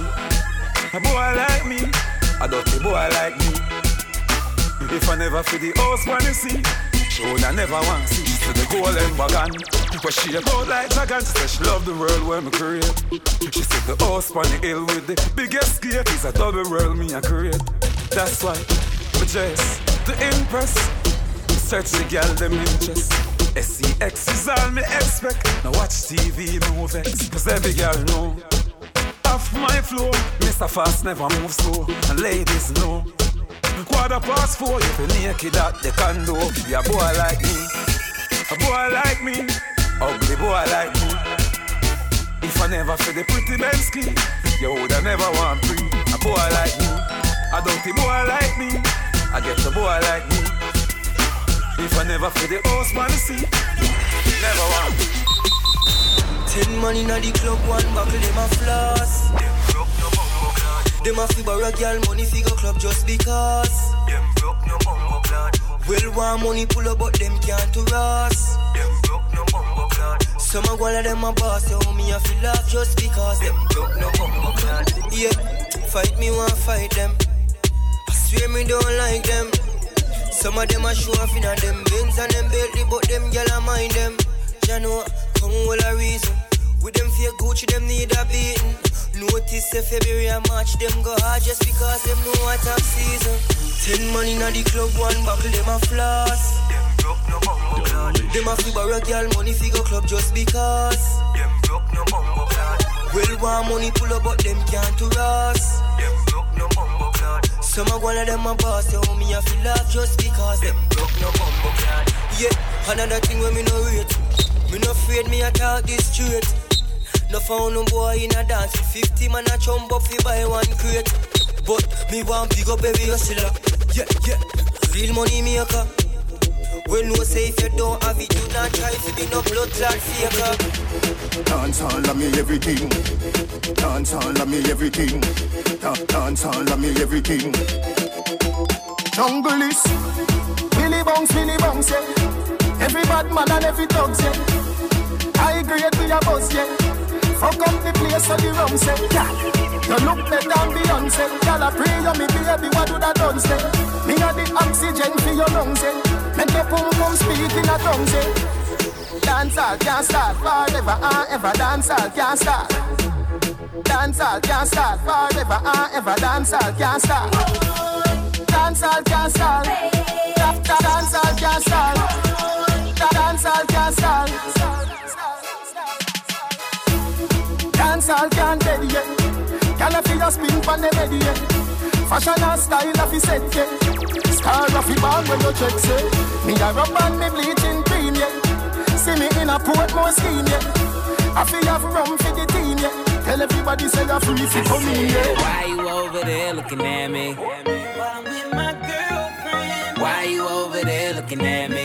A boy like me. I don't need a dirty boy like me. If I never feel the when you see, she woulda never want see. To the golden wagon, where she a go like dragon. She said she love the world where me create. She said the house on the hill with the biggest gate is a double world me a create. That's why me dress to impress. Search the girl them interest. SEX is all me expect. Now watch TV move it, cause every girl know. Off my floor, Mr. Fast never move slow, and ladies know. Quarter past four, you feel naked at the condo. Be a boy like me, a boy like me, ugly boy like me. If I never feel the pretty Bensky, you woulda never want free. A boy like me, a dirty boy like me, I get a boy like me. If I never feel the house man see, never want. Ten money in the club, one buckle, them a floss. Them a fi borrow girl money fi go club just because. Them broke no bumbo clad. Well, want money pull up, but them can't to us. Them broke no bumbo clad. Some a one of them a boss, so me a feel laugh just because. Them broke no bumbo clad. Yeah, fight me, want fight them. I swear me don't like them. Some of them a show off in them Benz and them Bentley, but them gyal a mind them. Ya know, come all a reason. With them fake Gucci, them need a beating. Notice if February and March, them go hard just because them know what time season. Ten money in the club, one buckle, them a floss. Them broke no bumbo clad. Them a fi borrow girl money fi go club just because. Them broke no bumbo clad. Well, want money pull up, but them can't to us. Them broke no bumbo. Some of one of them a boss, yo, me a feel laugh just because them broke no bumbo clad. Yeah, another thing when me no rate. Me no afraid me a talk this straight. No found no boy in a dance. with 50 man a chump up fi buy one crate. But me want big up every hustler. Yeah, yeah. Real money maker. When no say if you don't have it, do not try to be no blood clot faker. Dance all of me everything. Dance all of me everything. Da- Dance all of me everything. Jungle is Billy Bounce, Billy Bounce, yeah. Every bad man and every dog, yeah. I grade we a buzz, yeah. Fuck up the place so the rum yeah. You look better than Beyonce. Y'all pray you me baby, what do that done say? Me a the oxygen for your lungs, eh. Make your pum pum speak in a tongue, eh. Dance all can't start forever and ever. Dance all can't start. Dance all can't start forever and ever. Dance all can't start. Dance all can't start. Dance all can't start. Dance all can't start. Dance all can't dead yet. Can I feel your spin from the bed yet? Fashion and style of his set yet. Star of the ball when you check say. Me a rub and me bleaching cream yet. See me in a Portmore scheme yet. I feel have rum for the team yet. Tell everybody say you're free for come in yeah. Why you over there looking at me? Why you over there looking at me?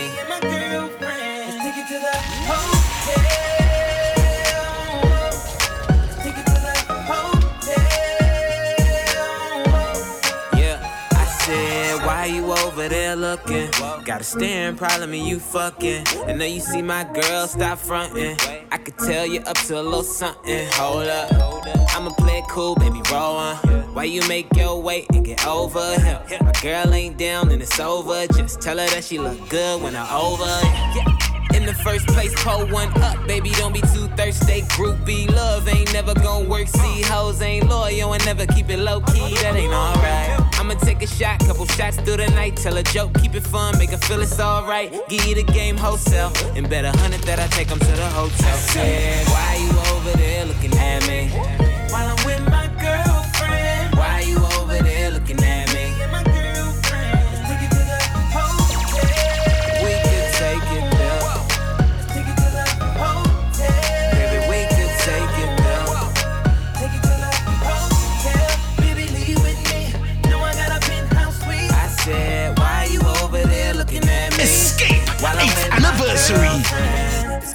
There looking? Got a staring problem and you fucking. And now you see my girl, stop fronting. I could tell you up to a little something. Hold up, I'ma play it cool, baby, roll on. Why you make your way and get over here? My girl ain't down and it's over. Just tell her that she look good when I'm over. Yeah. In the first place, pull one up, baby. Don't be too thirsty. Groupie love ain't never gonna work. See, hoes ain't loyal and never keep it low key. That ain't alright. I'ma take a shot, couple shots through the night. Tell a joke, keep it fun, make her feel it's alright. Give you the game wholesale, and bet a hundred that I take them to the hotel. Said, why you over there looking at me?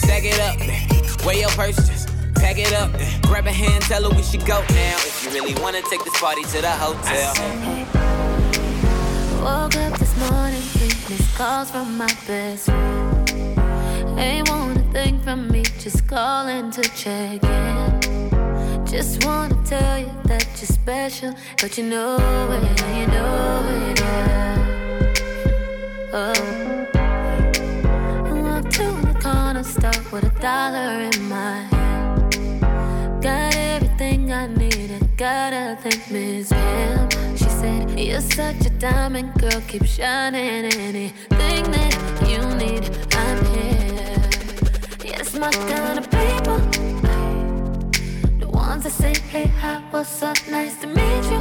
stack it up, wear your purse, just pack it up. Grab a hand, tell her we should go now. If you really wanna take this party to the hotel. Said, hey, Woke up this morning missed calls from my best friend. Ain't want a thing from me, just calling to check in. Just wanna tell you that you're special, but you know it, you know it. Yeah. Oh. With a dollar in my hand. Got everything I needed, gotta thank Miss Pam. She said, You're such a diamond girl, keep shining. Anything that you need, I'm here. Yes, my kind of people. The ones that say, Hey, hi, what's up, nice to meet you.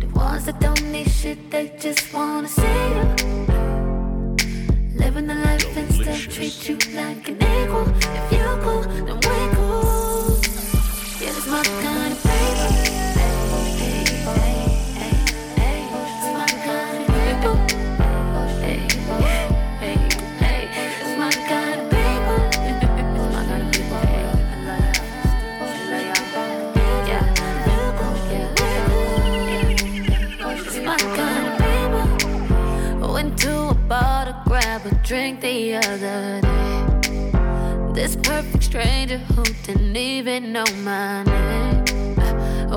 The ones that don't need shit, they just wanna see you. Living the life still treat you like an equal. If you cool, then we cool. Yeah, my kind drink the other day. This perfect stranger who didn't even know my name.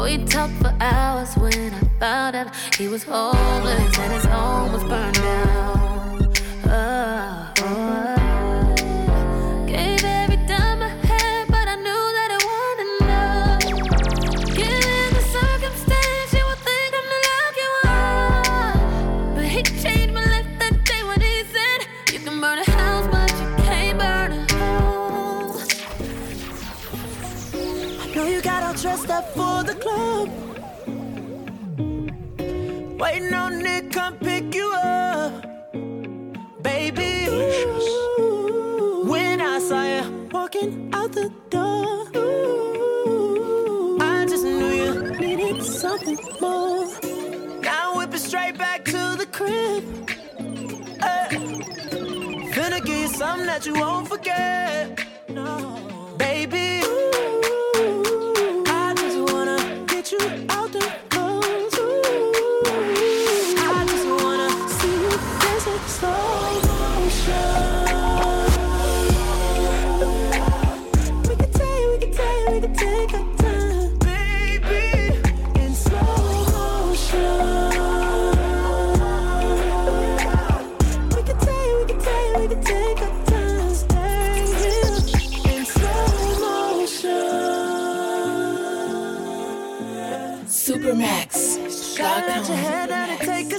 We talked for hours when I found out he was homeless and his home was burned down. Waiting on Nick, come pick you up. Baby, ooh, when I saw you walking out the door, ooh, I just knew you needed something more. Now whip it straight back to the crib. Hey. Finna give you something that you won't forget. No. Baby, ooh, I just wanna get you out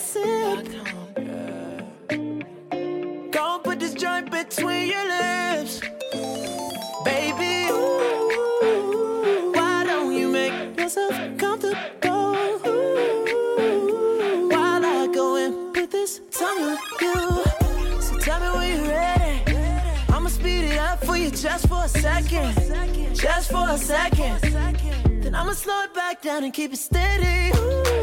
sip. Go put this joint between your lips. Baby, ooh, why don't you make yourself comfortable? Ooh, while I go and put this tongue on you. So tell me when you're ready. I'ma speed it up for you just for a second. Just for a second. Then I'ma slow it back down and keep it steady. Ooh,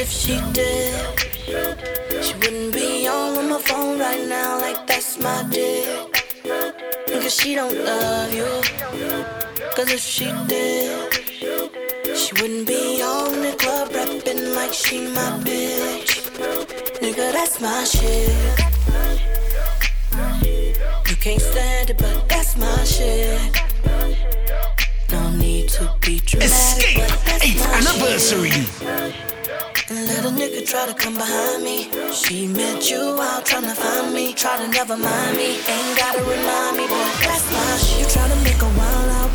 if she did, she wouldn't be on my phone right now like that's my dick. Cause she don't love you. Cause if she did, she wouldn't be on the club rapping like she my bitch. Nigga, that's my shit. You can't stand it, but that's my shit. No need to be dramatic. Escape 8th anniversary. Shit. Try to come behind me. She met you out trying to find me. Try to never mind me. Ain't gotta remind me, boy. that's my she You try to make a wild out.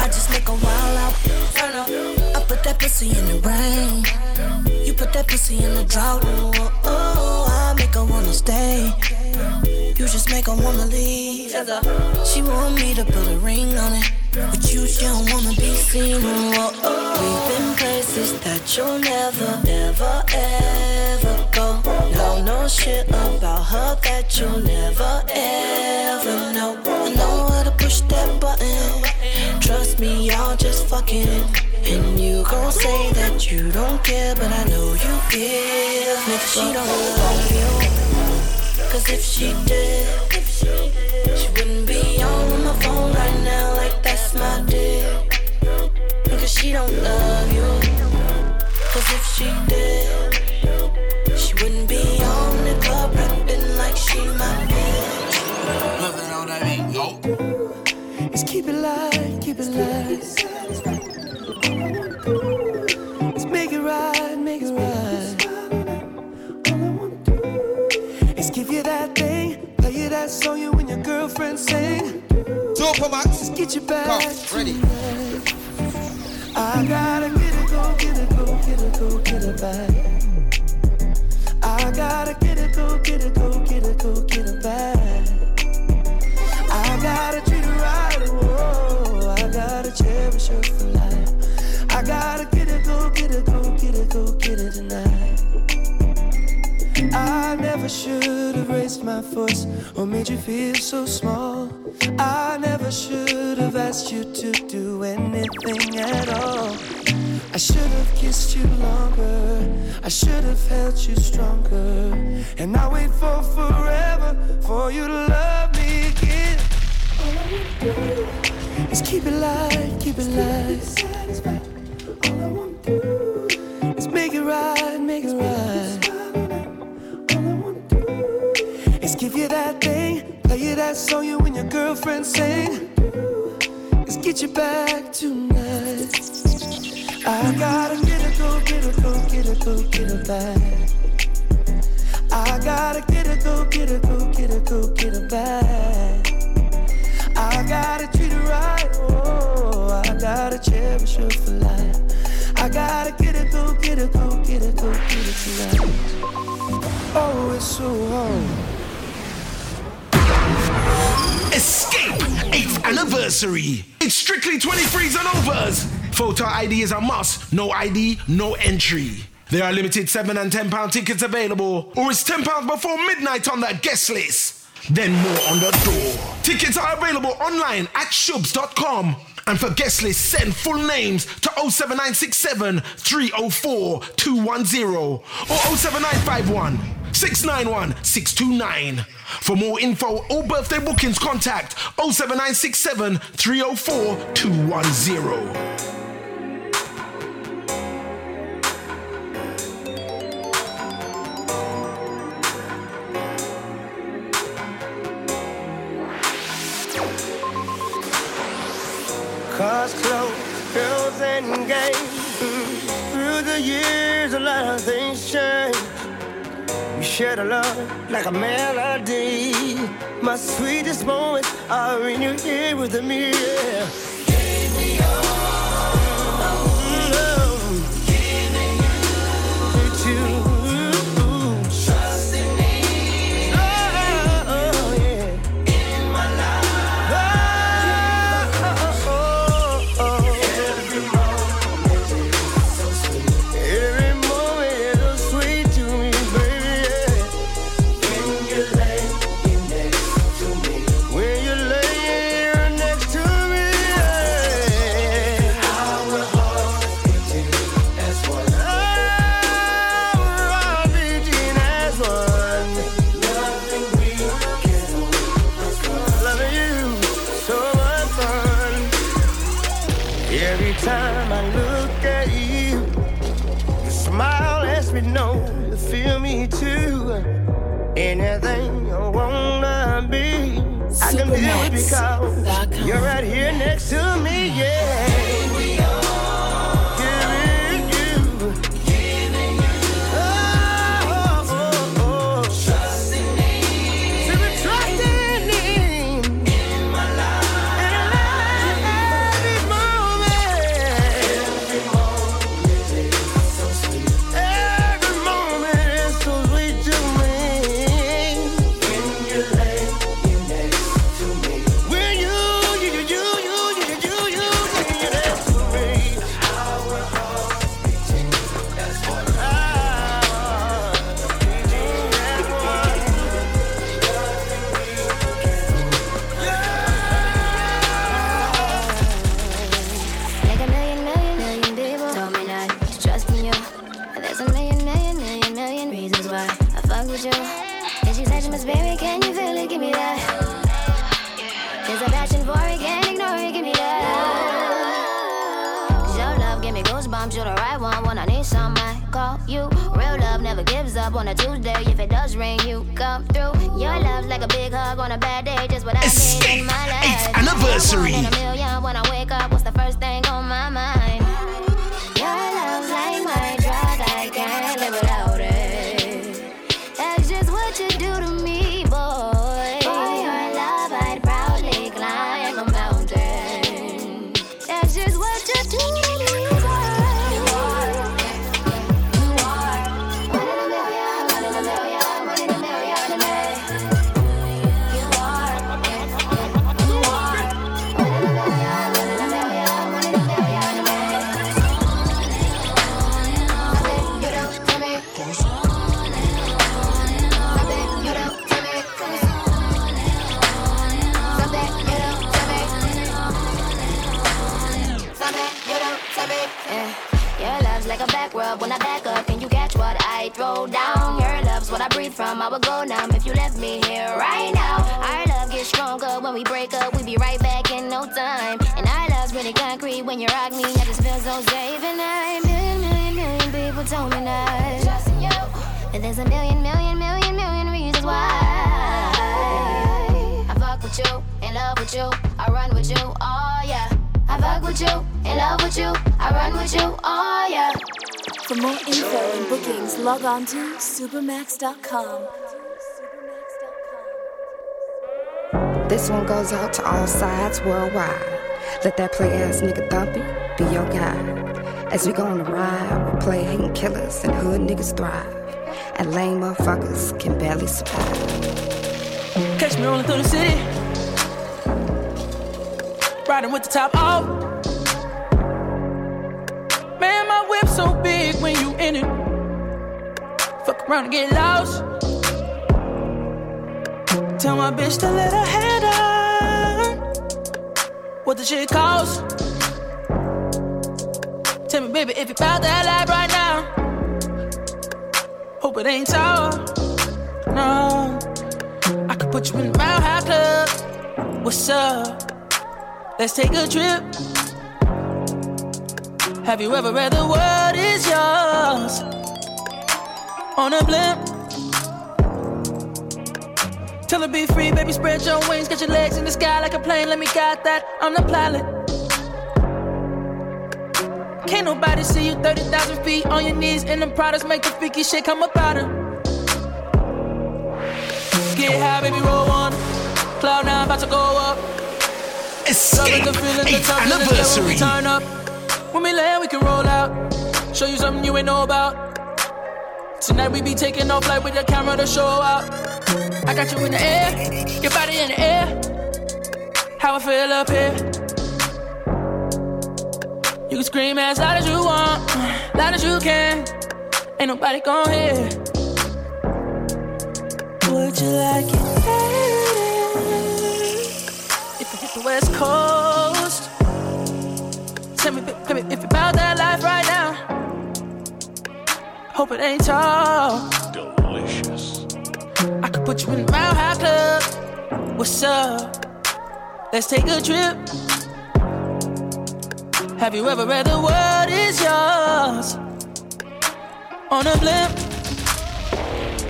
I just make a wild out. Turn up. I put that pussy in the rain. You put that pussy in the drought. Oh, oh, I make her wanna stay. You just make her wanna leave. She want me to put a ring on it. But you don't wanna be seen. Oh. We've been places that you'll never, ever, ever go. Know no shit about her that you'll never, ever know. I know how to push that button. Trust me, y'all just fucking. And you gon' say that you don't care, but I know you give. Nigga, she don't love you. Cause if she did, she wouldn't be on my phone right now like. Cause she don't love you. Cause if she did, she wouldn't be on the club rapping like she my bitch. Nothing on that beat, no. It's keep it light, keep it light. Let's make it right, make it right. Let's give you that thing, play you that song you and your girlfriend sing. Supamaks. Let's get you back. Come, ready. tonight. I gotta get it, go get it, go get it, go get it back. I gotta get it, go get it, go get it, go get it back. I gotta treat her right, whoa. I gotta cherish her for life. I gotta get it, go get it, go get it, go get it tonight. I never should have raised my voice or made you feel so small. I never should have asked you to do anything at all. I should have kissed you longer. I should have held you stronger. And I wait for forever for you to love me again. All I wanna do is keep it light, keep it light. All I wanna do is make it right, make it right. Let's give you that thing, play you that song you and your girlfriend sing. Get you back tonight. I gotta get it, go get it, go get it, go get it back. I gotta get it, go get it, go get it, go get it back. I gotta treat her right, oh, I gotta cherish her for life. I gotta get it, go get it, go get it, go get it tonight. Oh, it's so hard. Escape 8th anniversary. It's strictly 23s and overs. Photo ID is a must. No ID, no entry. There are limited 7 and 10 pound tickets available, or it's 10 pounds before midnight on that guest list. Then more on the door. Tickets are available online at shoobs.com. And for guest list, send full names to 07967 304 210 or 07951 691 629. For more info or birthday bookings, contact 07967 304 210. Cars, clothes, girls, and games. Mm. Through the years, a lot of things change. Shared a love like a melody. My sweetest moments are in your ear with me. Yeah. Ring, you come through. Your love's like a big hug on a bad day. Just what I need in my life. Eighth anniversary. Breathe from. I would go numb if you left me here right now. Our love gets stronger when we break up. We be right back in no time. And our love's really concrete when you rock me. I just feel so safe. And I million, million, million people told me not. Trusting you. And there's a million, million, million, million reasons why. I fuck with you, in love with you, I run with you, oh yeah. I fuck with you, in love with you, I run with you, oh yeah. For more info and bookings, log on to supamaks.com. This one goes out to all sides worldwide. Let that play ass nigga Thumpy be your guide. As we go on the ride, we play hating killers and hood niggas thrive. and lame motherfuckers can barely survive. Catch me rolling through the city, riding with the top off. Man, my whip so big when you in it. Fuck around and get lost. Tell my bitch to let her head on. What the shit cost? Tell me, baby, if you found that life right now. Hope it ain't sour. No. I could put you in the Mile High Club. What's up? Let's take a trip. Have you ever read the world is yours? On a blimp. Tell her be free, baby, spread your wings, get your legs in the sky like a plane. Let me guide that. I'm the pilot. Can't nobody see you 30,000 feet on your knees in the products, make the freaky shit come up out her. Get high, baby, roll on. Cloud nine about to go up. Escape the feeling, the eighth anniversary. Turn up, when we land, we can roll out. Show you something you ain't know about. Tonight we be taking off like with the camera to show out. I got you in the air, your body in the air. How I feel up here. You can scream as loud as you want, loud as you can. Ain't nobody gon' hear. Would you like it better if I hit the West Coast? Tell me, baby, if you about that life right now. Hope it ain't tall. Delicious. I could put you in the Mile High Club. What's up? Let's take a trip. Have you ever read the world is yours? On a blimp.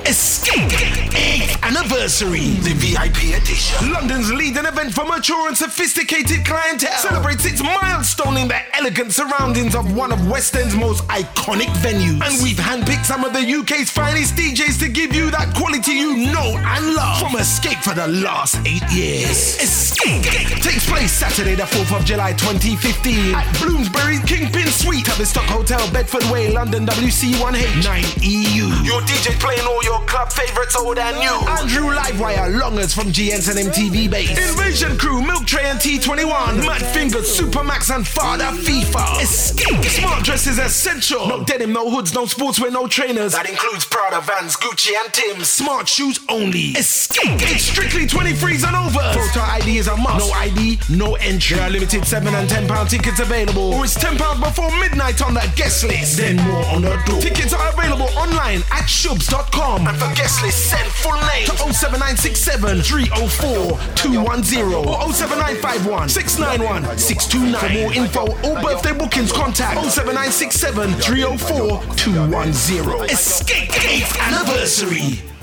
Escape 8th anniversary, the VIP edition. London's leading event for mature and sophisticated clientele celebrates its milestone in the elegant surroundings of one of West End's most iconic venues. And we've handpicked some of the UK's finest DJs to give you that quality you know and love from Escape for the last eight years. Escape takes place Saturday, the 4th of July 2015 at Bloomsbury Kingpin Suite, Tavistock Hotel, Bedford Way, London WC1H 9EU. Your DJ playing all your club favorites old and new. Andrew Livewire, Longers from G-Ents and MTV Base. Invasion Crew, Milk Tray and T21. Mad Fingers, Supamaks and Farda FIFA. Escape. Smart dresses essential. No denim, no hoods, no sportswear, no trainers. That includes Prada, Vans, Gucci and Tim's. Smart shoes only. Escape. It's strictly 23s and over. Photo ID is a must. No ID, no entry. There are limited 7 and 10 pound tickets available. Or it's 10 pounds before midnight on that guest list. Then more on the door. Tickets are available online at shoobs.com. And for guest list, send full name to 07967 304 210 or 07951 691 629. For more info or birthday bookings, contact 07967 304 210. Escape 8th anniversary.